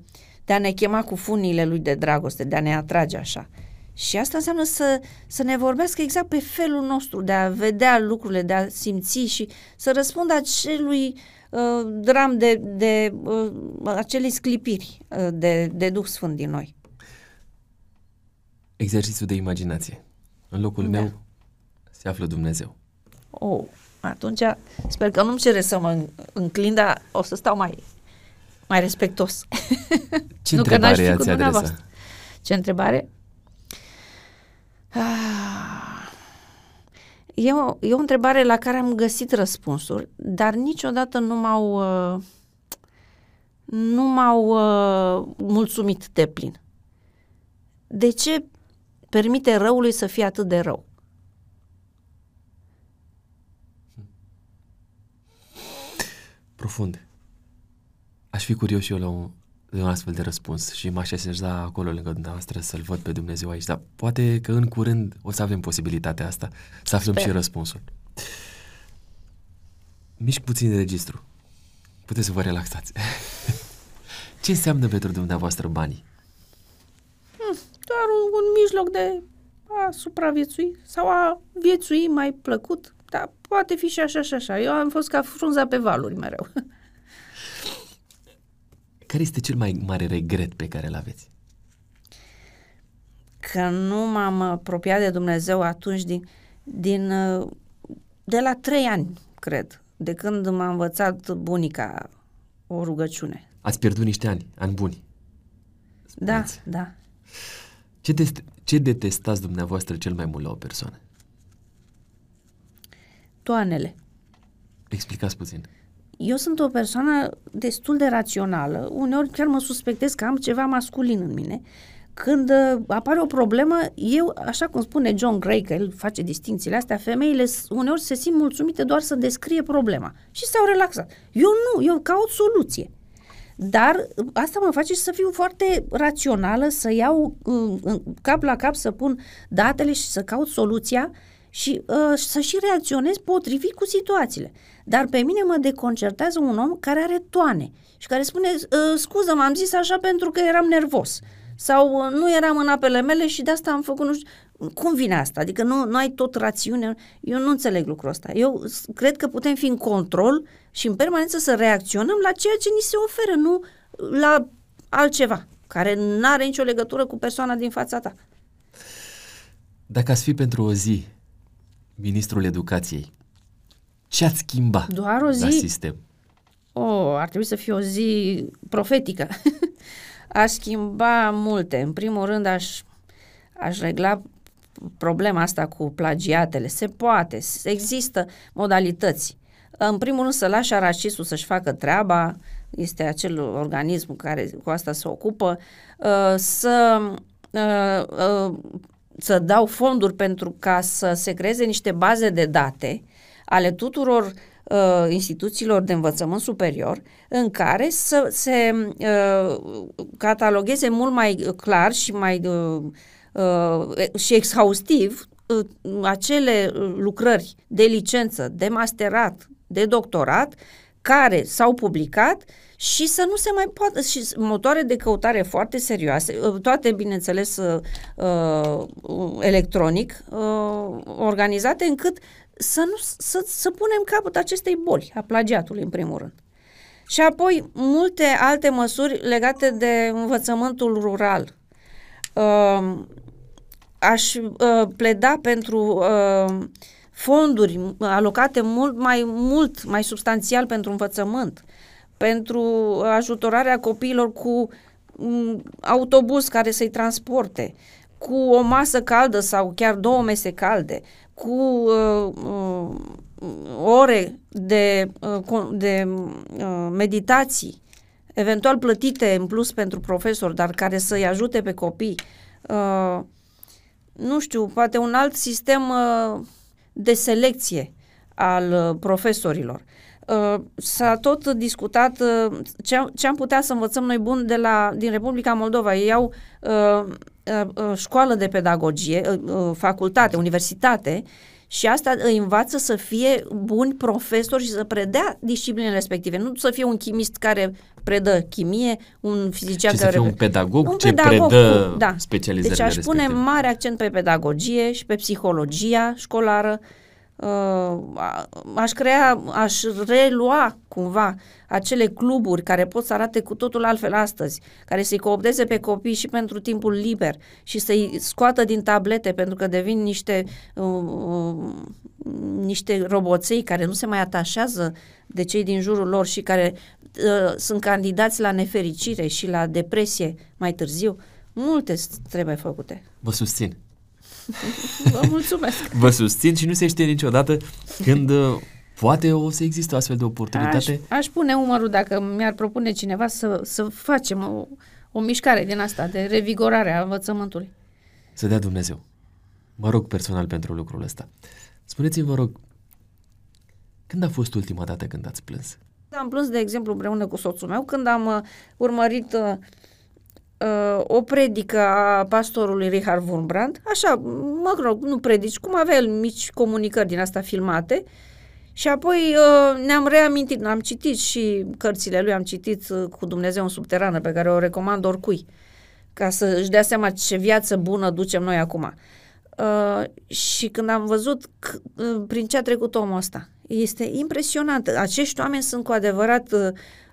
de a ne chema cu funile lui de dragoste, de a ne atrage așa. Și asta înseamnă să, să ne vorbească exact pe felul nostru, de a vedea lucrurile, de a simți și să răspundă acelui uh, dram de, de uh, acelei sclipiri uh, de, de Duh Sfânt din noi. Exercițiu de imaginație. În locul Da. meu se află Dumnezeu. Oh, atunci sper că nu-mi cere să mă înclin, dar o să stau mai, mai respectos. [laughs] Ce Nu, că n-aș întrebare fi cu i-ați adresa? dumneavoastră. Ce întrebare? Ah, E o, e o întrebare la care am găsit răspunsuri, dar niciodată nu m-au uh, nu m-au uh, mulțumit de plin. De ce permite răului să fie atât de rău? Profund. Aș fi curios și eu la un, de un astfel de răspuns și m-aș așeza acolo lângă dumneavoastră să-L văd pe Dumnezeu aici, dar poate că în curând o să avem posibilitatea asta, să aflăm Sper. și răspunsul. Mișc puțin de registru. Puteți să vă relaxați. [laughs] Ce înseamnă pentru dumneavoastră banii? doar un, un mijloc de a supraviețui sau a viețui mai plăcut. Dar poate fi și așa și așa. Eu am fost ca frunza pe valuri mereu. [laughs] Care este cel mai mare regret pe care îl aveți? Că nu m-am apropiat de Dumnezeu atunci din, din uh, de la trei ani, cred, de când m-a învățat bunica o rugăciune. Ați pierdut niște ani, ani buni. Da, Spuneți. da. Ce, dest- ce detestați dumneavoastră cel mai mult la o persoană? Toanele. Explicați puțin. Eu sunt o persoană destul de rațională, uneori chiar mă suspectez că am ceva masculin în mine. Când uh, apare o problemă, eu, așa cum spune John Gray, că el face distințiile astea, femeile s- uneori se simt mulțumite doar să descrie problema și s-au relaxat. Eu nu, eu caut soluție. Dar uh, asta mă face să fiu foarte rațională, să iau uh, în cap la cap, să pun datele și să caut soluția și uh, să și reacționez potrivit cu situațiile. Dar pe mine mă deconcertează un om care are toane și care spune, uh, scuză, m-am zis așa pentru că eram nervos sau uh, nu eram în apele mele și de asta am făcut nu știu. Cum vine asta? Adică nu, nu ai tot rațiune? Eu nu înțeleg lucrul ăsta. Eu s- cred că putem fi în control și în permanență să reacționăm la ceea ce ni se oferă, nu la altceva care nu are nicio legătură cu persoana din fața ta. Dacă ați fi pentru o zi ministrul educației, ce ați schimba Doar o la zi? sistem? Oh, ar trebui să fie o zi profetică. [laughs] aș schimba multe. În primul rând, aș, aș regla problema asta cu plagiatele. Se poate, s- există modalități. În primul rând să lași aracisul să-și facă treaba, este acel organism care cu asta se ocupă, uh, să, uh, uh, să dau fonduri pentru ca să se creeze niște baze de date ale tuturor uh, instituțiilor de învățământ superior în care să se uh, catalogheze mult mai clar și mai uh, uh, și exhaustiv uh, acele lucrări de licență, de masterat, de doctorat care s-au publicat și să nu se mai poată și motoare de căutare foarte serioase, uh, toate bineînțeles uh, uh, electronic, uh, organizate încât să, nu, să, să punem capăt acestei boli a plagiatului, în primul rând. Și apoi multe alte măsuri legate de învățământul rural. Uh, aș uh, pleda pentru uh, fonduri alocate mult mai mult, mai substanțial pentru învățământ, pentru ajutorarea copiilor cu un autobuz care să-i transporte, cu o masă caldă sau chiar două mese calde, cu uh, uh, ore de, uh, de uh, meditații, eventual plătite în plus pentru profesori, dar care să-i ajute pe copii. Uh, nu știu, poate un alt sistem uh, de selecție al uh, profesorilor. Uh, s-a tot discutat uh, ce, ce am putea să învățăm noi bun de la, din Republica Moldova. Ei au uh, uh, școală de pedagogie, uh, facultate, universitate și asta îi învață să fie buni profesori și să predea disciplinele respective. Nu să fie un chimist care predă chimie, un fizician ci care... să fie un pedagog un ce pedagog predă cu, da. specializările Deci aș pune respective. mare accent pe pedagogie și pe psihologia școlară. Uh, aș crea, aș relua cumva acele cluburi care pot să arate cu totul altfel astăzi, care să-i coopteze pe copii și pentru timpul liber și să-i scoată din tablete pentru că devin niște uh, uh, niște roboței care nu se mai atașează de cei din jurul lor și care uh, sunt candidați la nefericire și la depresie mai târziu. Multe s- trebuie făcute. Vă susțin. [laughs] Vă mulțumesc! Vă susțin și nu se știe niciodată când uh, poate o să existe o astfel de Aș, oportunitate. aș pune umărul dacă mi-ar propune cineva să, să facem o, o mișcare din asta de revigorare a învățământului. Să dea Dumnezeu. Mă rog personal pentru lucrul ăsta. Spuneți-mi, vă rog, când a fost ultima dată când ați plâns? Am plâns, de exemplu, împreună cu soțul meu când am uh, urmărit uh, uh, o predică a pastorului Richard Wurmbrand, așa, mă rog, nu predici, cum avea el mici comunicări din asta filmate, și apoi uh, ne-am reamintit, am citit și cărțile lui, am citit uh, cu Dumnezeu în subterană, pe care o recomand oricui, ca să își dea seama ce viață bună ducem noi acum. Uh, și când am văzut c- uh, prin ce a trecut omul ăsta, este impresionant. Acești oameni sunt cu adevărat uh,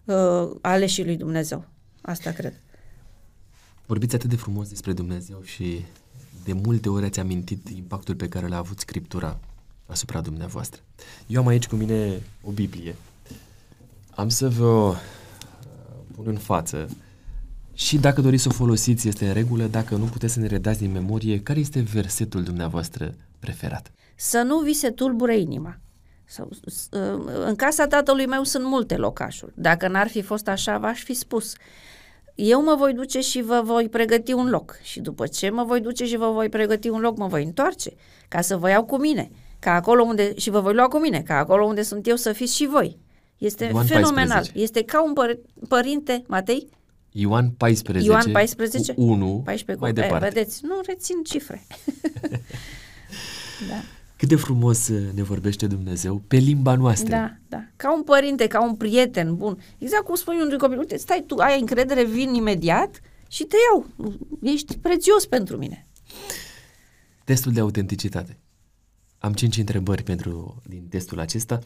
uh, aleșii lui Dumnezeu. Asta cred. Vorbiți atât de frumos despre Dumnezeu și de multe ori ați amintit impactul pe care l-a avut Scriptura asupra dumneavoastră. Eu am aici cu mine o Biblie. Am să vă uh, pun în față și dacă doriți să o folosiți este în regulă, dacă nu puteți să ne redați din memorie, care este versetul dumneavoastră preferat? Să nu vi se tulbure inima. Sau, s- uh, în casa tatălui meu sunt multe locașuri. Dacă n-ar fi fost așa, v-aș fi spus. Eu mă voi duce și vă voi pregăti un loc. Și după ce mă voi duce și vă voi pregăti un loc, mă voi întoarce ca să vă iau cu mine. Ca acolo unde, și vă voi lua cu mine, ca acolo unde sunt eu să fiți și voi. Este Ioan fenomenal. 14. Este ca un păr- părinte, Matei, Ioan 14, Ioan 14, cu 1, 14 mai cu, departe. E, vedeți, nu rețin cifre. [laughs] da. Cât de frumos uh, ne vorbește Dumnezeu pe limba noastră. Da, da. Ca un părinte, ca un prieten bun. Exact cum spui unui copil, uite, stai tu, ai încredere, vin imediat și te iau. Ești prețios pentru mine. Testul de autenticitate. Am cinci întrebări pentru din testul acesta.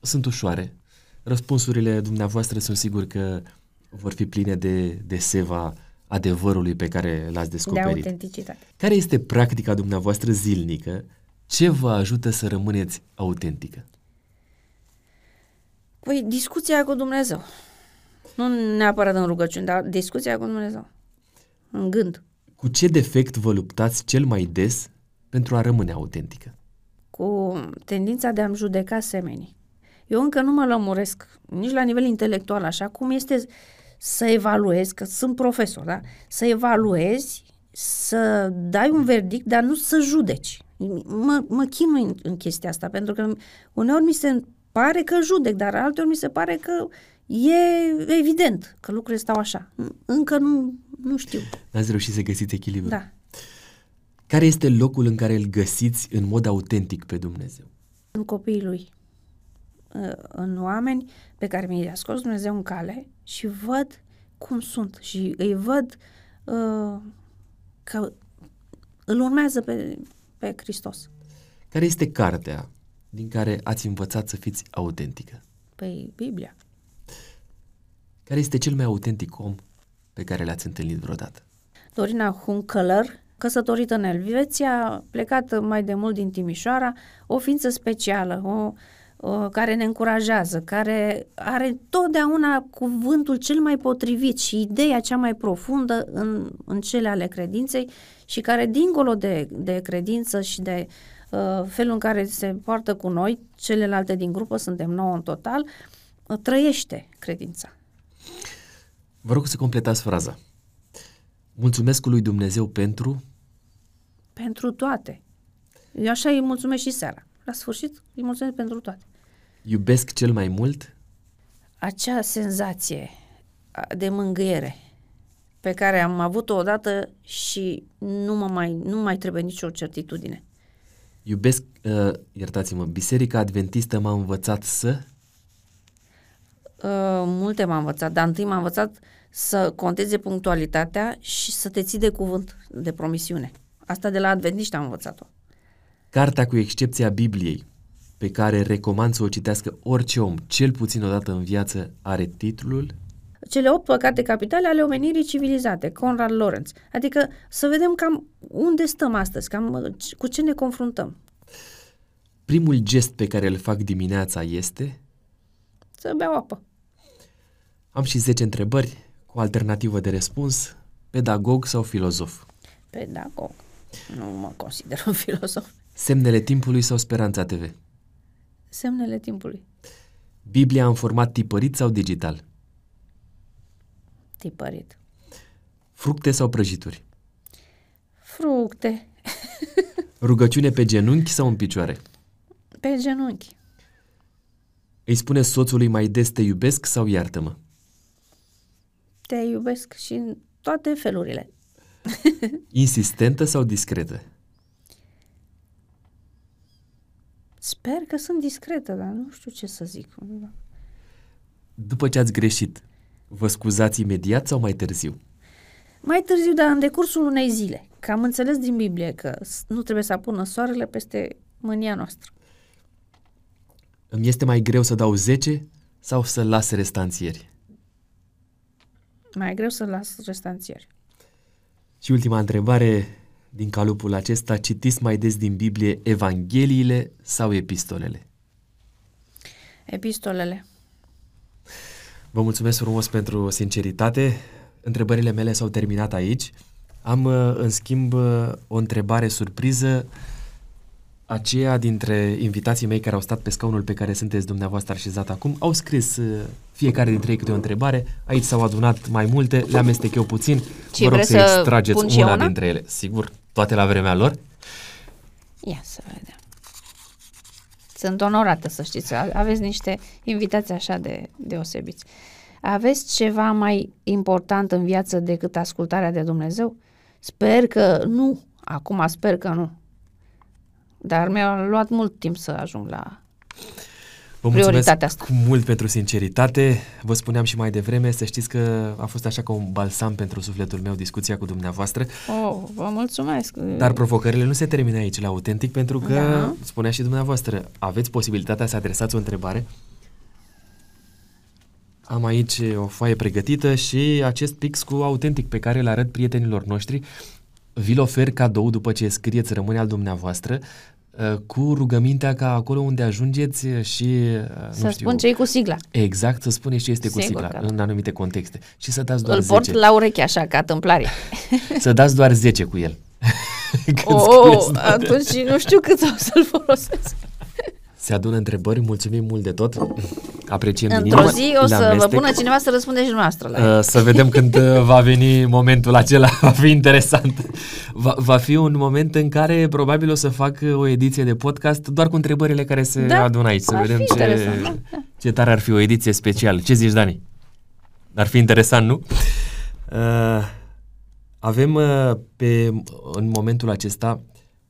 Sunt ușoare. Răspunsurile dumneavoastră sunt sigur că vor fi pline de, de seva adevărului pe care l-ați De descoperit. autenticitate. care este practica dumneavoastră zilnică? Ce vă ajută să rămâneți autentică? Păi, discuția cu Dumnezeu. Nu neapărat în rugăciune, dar discuția cu Dumnezeu. În gând. Cu ce defect vă luptați cel mai des pentru a rămâne autentică? Cu tendința de a-mi judeca semenii. Eu încă nu mă lămuresc, nici la nivel intelectual, așa cum este să evaluezi, că sunt profesor, da? Să evaluezi, să dai un verdict, dar nu să judeci. Mă, mă chinui în, în chestia asta, pentru că uneori mi se pare că judec, dar alteori mi se pare că e evident că lucrurile stau așa. Încă nu, nu știu. N-ați reușit să găsiți echilibru. Da. Care este locul în care îl găsiți în mod autentic pe Dumnezeu? în copiii lui, uh, în oameni pe care mi-i scos Dumnezeu în cale și văd cum sunt și îi văd uh, că îl urmează pe, pe Hristos. Care este cartea din care ați învățat să fiți autentică? Păi, Biblia. Care este cel mai autentic om pe care l-ați întâlnit vreodată? Dorina Huncălăr, căsătorită în Elveția, plecată mai de mult din Timișoara, o ființă specială, o, o, care ne încurajează, care are totdeauna cuvântul cel mai potrivit și ideea cea mai profundă în, în cele ale credinței și care, dincolo de, de credință și de uh, felul în care se poartă cu noi, celelalte din grupă, suntem nouă în total, uh, trăiește credința. Vă rog să completați fraza. Mulțumesc lui Dumnezeu pentru... Pentru toate. Eu așa îi mulțumesc și seara. La sfârșit îi mulțumesc pentru toate. Iubesc cel mai mult? Acea senzație de mângâiere pe care am avut-o odată și nu, mă mai, nu mai trebuie nicio certitudine. Iubesc, uh, iertați-mă, Biserica Adventistă m-a învățat să... Uh, multe m-a învățat, dar întâi m-a învățat să conteze punctualitatea și să te ții de cuvânt, de promisiune. Asta de la adventiști am învățat-o. Cartea cu excepția Bibliei, pe care recomand să o citească orice om, cel puțin o dată în viață, are titlul Cele opt păcate capitale ale omenirii civilizate, Conrad Lorenz. Adică să vedem cam unde stăm astăzi, cam cu ce ne confruntăm. Primul gest pe care îl fac dimineața este? Să beau apă. Am și 10 întrebări cu alternativă de răspuns, pedagog sau filozof? Pedagog. Nu mă consider un filozof. Semnele timpului sau Speranța TV? Semnele timpului. Biblia în format tipărit sau digital? Tipărit. Fructe sau prăjituri? Fructe. [laughs] Rugăciune pe genunchi sau în picioare? Pe genunchi. Îi spune soțului mai des te iubesc sau iartă-mă? Te iubesc și în toate felurile. [laughs] Insistentă sau discretă? Sper că sunt discretă, dar nu știu ce să zic. După ce ați greșit, vă scuzați imediat sau mai târziu? Mai târziu, dar în decursul unei zile. Că am înțeles din Biblie că nu trebuie să apună soarele peste mânia noastră. Îmi este mai greu să dau 10 sau să las restanțieri? Mai greu să las restanțieri. Și ultima întrebare din calupul acesta, citiți mai des din Biblie Evangheliile sau epistolele? Epistolele. Vă mulțumesc frumos pentru sinceritate. Întrebările mele s-au terminat aici. Am, uh, în schimb, uh, o întrebare surpriză. Aceia dintre invitații mei care au stat pe scaunul pe care sunteți dumneavoastră așezat acum au scris uh, fiecare dintre ei câte o întrebare. Aici s-au adunat mai multe, le amestec eu puțin. Ce, Vă rog vreți să să extrageți pun și una, eu una? dintre ele. Sigur, toate la vremea lor. Ia să vedem. Sunt onorată să știți, a- aveți niște invitații așa de deosebiți. Aveți ceva mai important în viață decât ascultarea de Dumnezeu? Sper că nu. Acum sper că nu. Dar mi-a luat mult timp să ajung la... Vă mulțumesc Prioritatea asta. cu mult pentru sinceritate. Vă spuneam și mai devreme, să știți că a fost așa ca un balsam pentru sufletul meu discuția cu dumneavoastră, Oh, vă mulțumesc. dar provocările nu se termină aici la Autentic pentru că, Da. spunea și dumneavoastră, aveți posibilitatea să adresați o întrebare. Am aici o foaie pregătită și acest pix cu Autentic pe care îl arăt prietenilor noștri. Vi-l ofer cadou după ce scrieți rămâne al dumneavoastră uh, cu rugămintea ca acolo unde ajungeți și, uh, să nu știu, spun ce cu sigla. Exact, să spuneți ce este cu Sigur sigla că da. în anumite contexte și să dați doar Îl port 10. la ureche așa, ca tâmplare. [laughs] Să dați doar 10 cu el. [laughs] Când oh, scrieți toate. atunci nu știu cât o să-l folosesc. Se adună întrebări, mulțumim mult de tot. Apreciem din Într-o inimă. zi o Le să vă amestec. pună cineva să răspundeți și dumneavoastră la el. Uh, Să vedem când uh, [laughs] va veni momentul acela, [laughs] va fi interesant. Va, va fi un moment în care probabil o să fac uh, o ediție de podcast doar cu întrebările care se Da, adună aici, să ar vedem fi ce, interesant, da, da. ce tare ar fi o ediție specială. Ce zici, Dani? Ar fi interesant, nu? Uh, avem uh, pe, în momentul acesta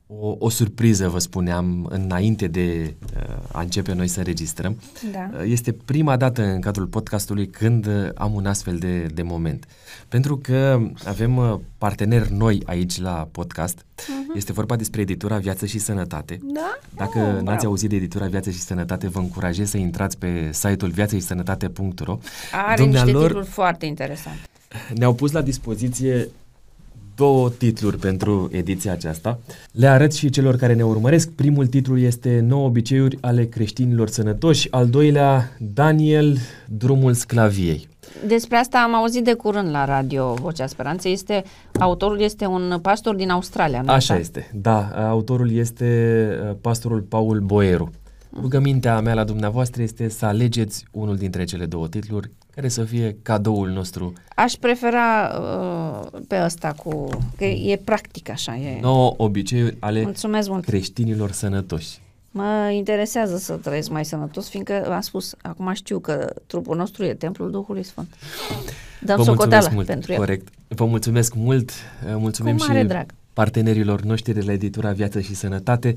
o, o surpriză, vă spuneam, înainte de uh, a începe noi să înregistrăm. Da. Uh, este prima dată în cadrul podcastului când uh, am un astfel de, de moment. Pentru că avem uh, parteneri noi aici la podcast. Uh-huh. Este vorba despre editura Viață și Sănătate. Da? Dacă Oh, n-ați bravo. auzit de editura Viață și Sănătate, vă încurajez să intrați pe site-ul viațășisănătate.ro Are niște titluri foarte interesante. ne-au pus la dispoziție două titluri pentru ediția aceasta. Le arăt și celor care ne urmăresc. Primul titlu este 9 obiceiuri ale creștinilor sănătoși, al doilea Daniel, drumul sclaviei. Despre asta am auzit de curând la radio Vocea Speranței. Este, autorul este un pastor din Australia, nu Așa este. Da, autorul este uh, pastorul Paul Boeru. Rugămintea mea la dumneavoastră este să alegeți unul dintre cele două titluri care să fie cadoul nostru. Aș prefera uh, pe ăsta cu... că e practic așa. E. 9 obiceiuri ale Mulțumesc mult. creștinilor sănătoși. Mă interesează să trăiesc mai sănătos, fiindcă am spus, acum știu că trupul nostru e templul Duhului Sfânt. Dăm Vă socoteală mulțumesc mult, pentru el. corect. Vă mulțumesc mult, uh, mulțumim Cu mare și drag. partenerilor noștri de la editura Viață și Sănătate.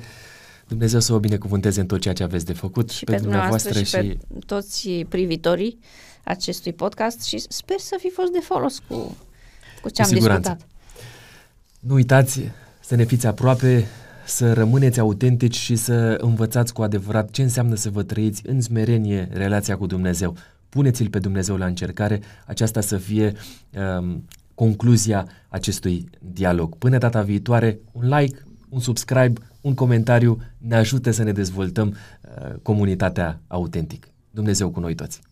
Dumnezeu să o binecuvântce în tot ceea ce aveți de făcut Și pe, pe dumneavoastră și, pe toți privitorii acestui podcast și sper să fi fost de folos cu, cu ce am siguranță. discutat. Nu uitați să ne fiți aproape, să rămâneți autentici și să învățați cu adevărat ce înseamnă să vă trăiți în smerenie relația cu Dumnezeu. Puneți-L pe Dumnezeu la încercare, aceasta să fie um, concluzia acestui dialog. Până data viitoare, un like, un subscribe, un comentariu ne ajută să ne dezvoltăm uh, comunitatea autentic. Dumnezeu cu noi toți!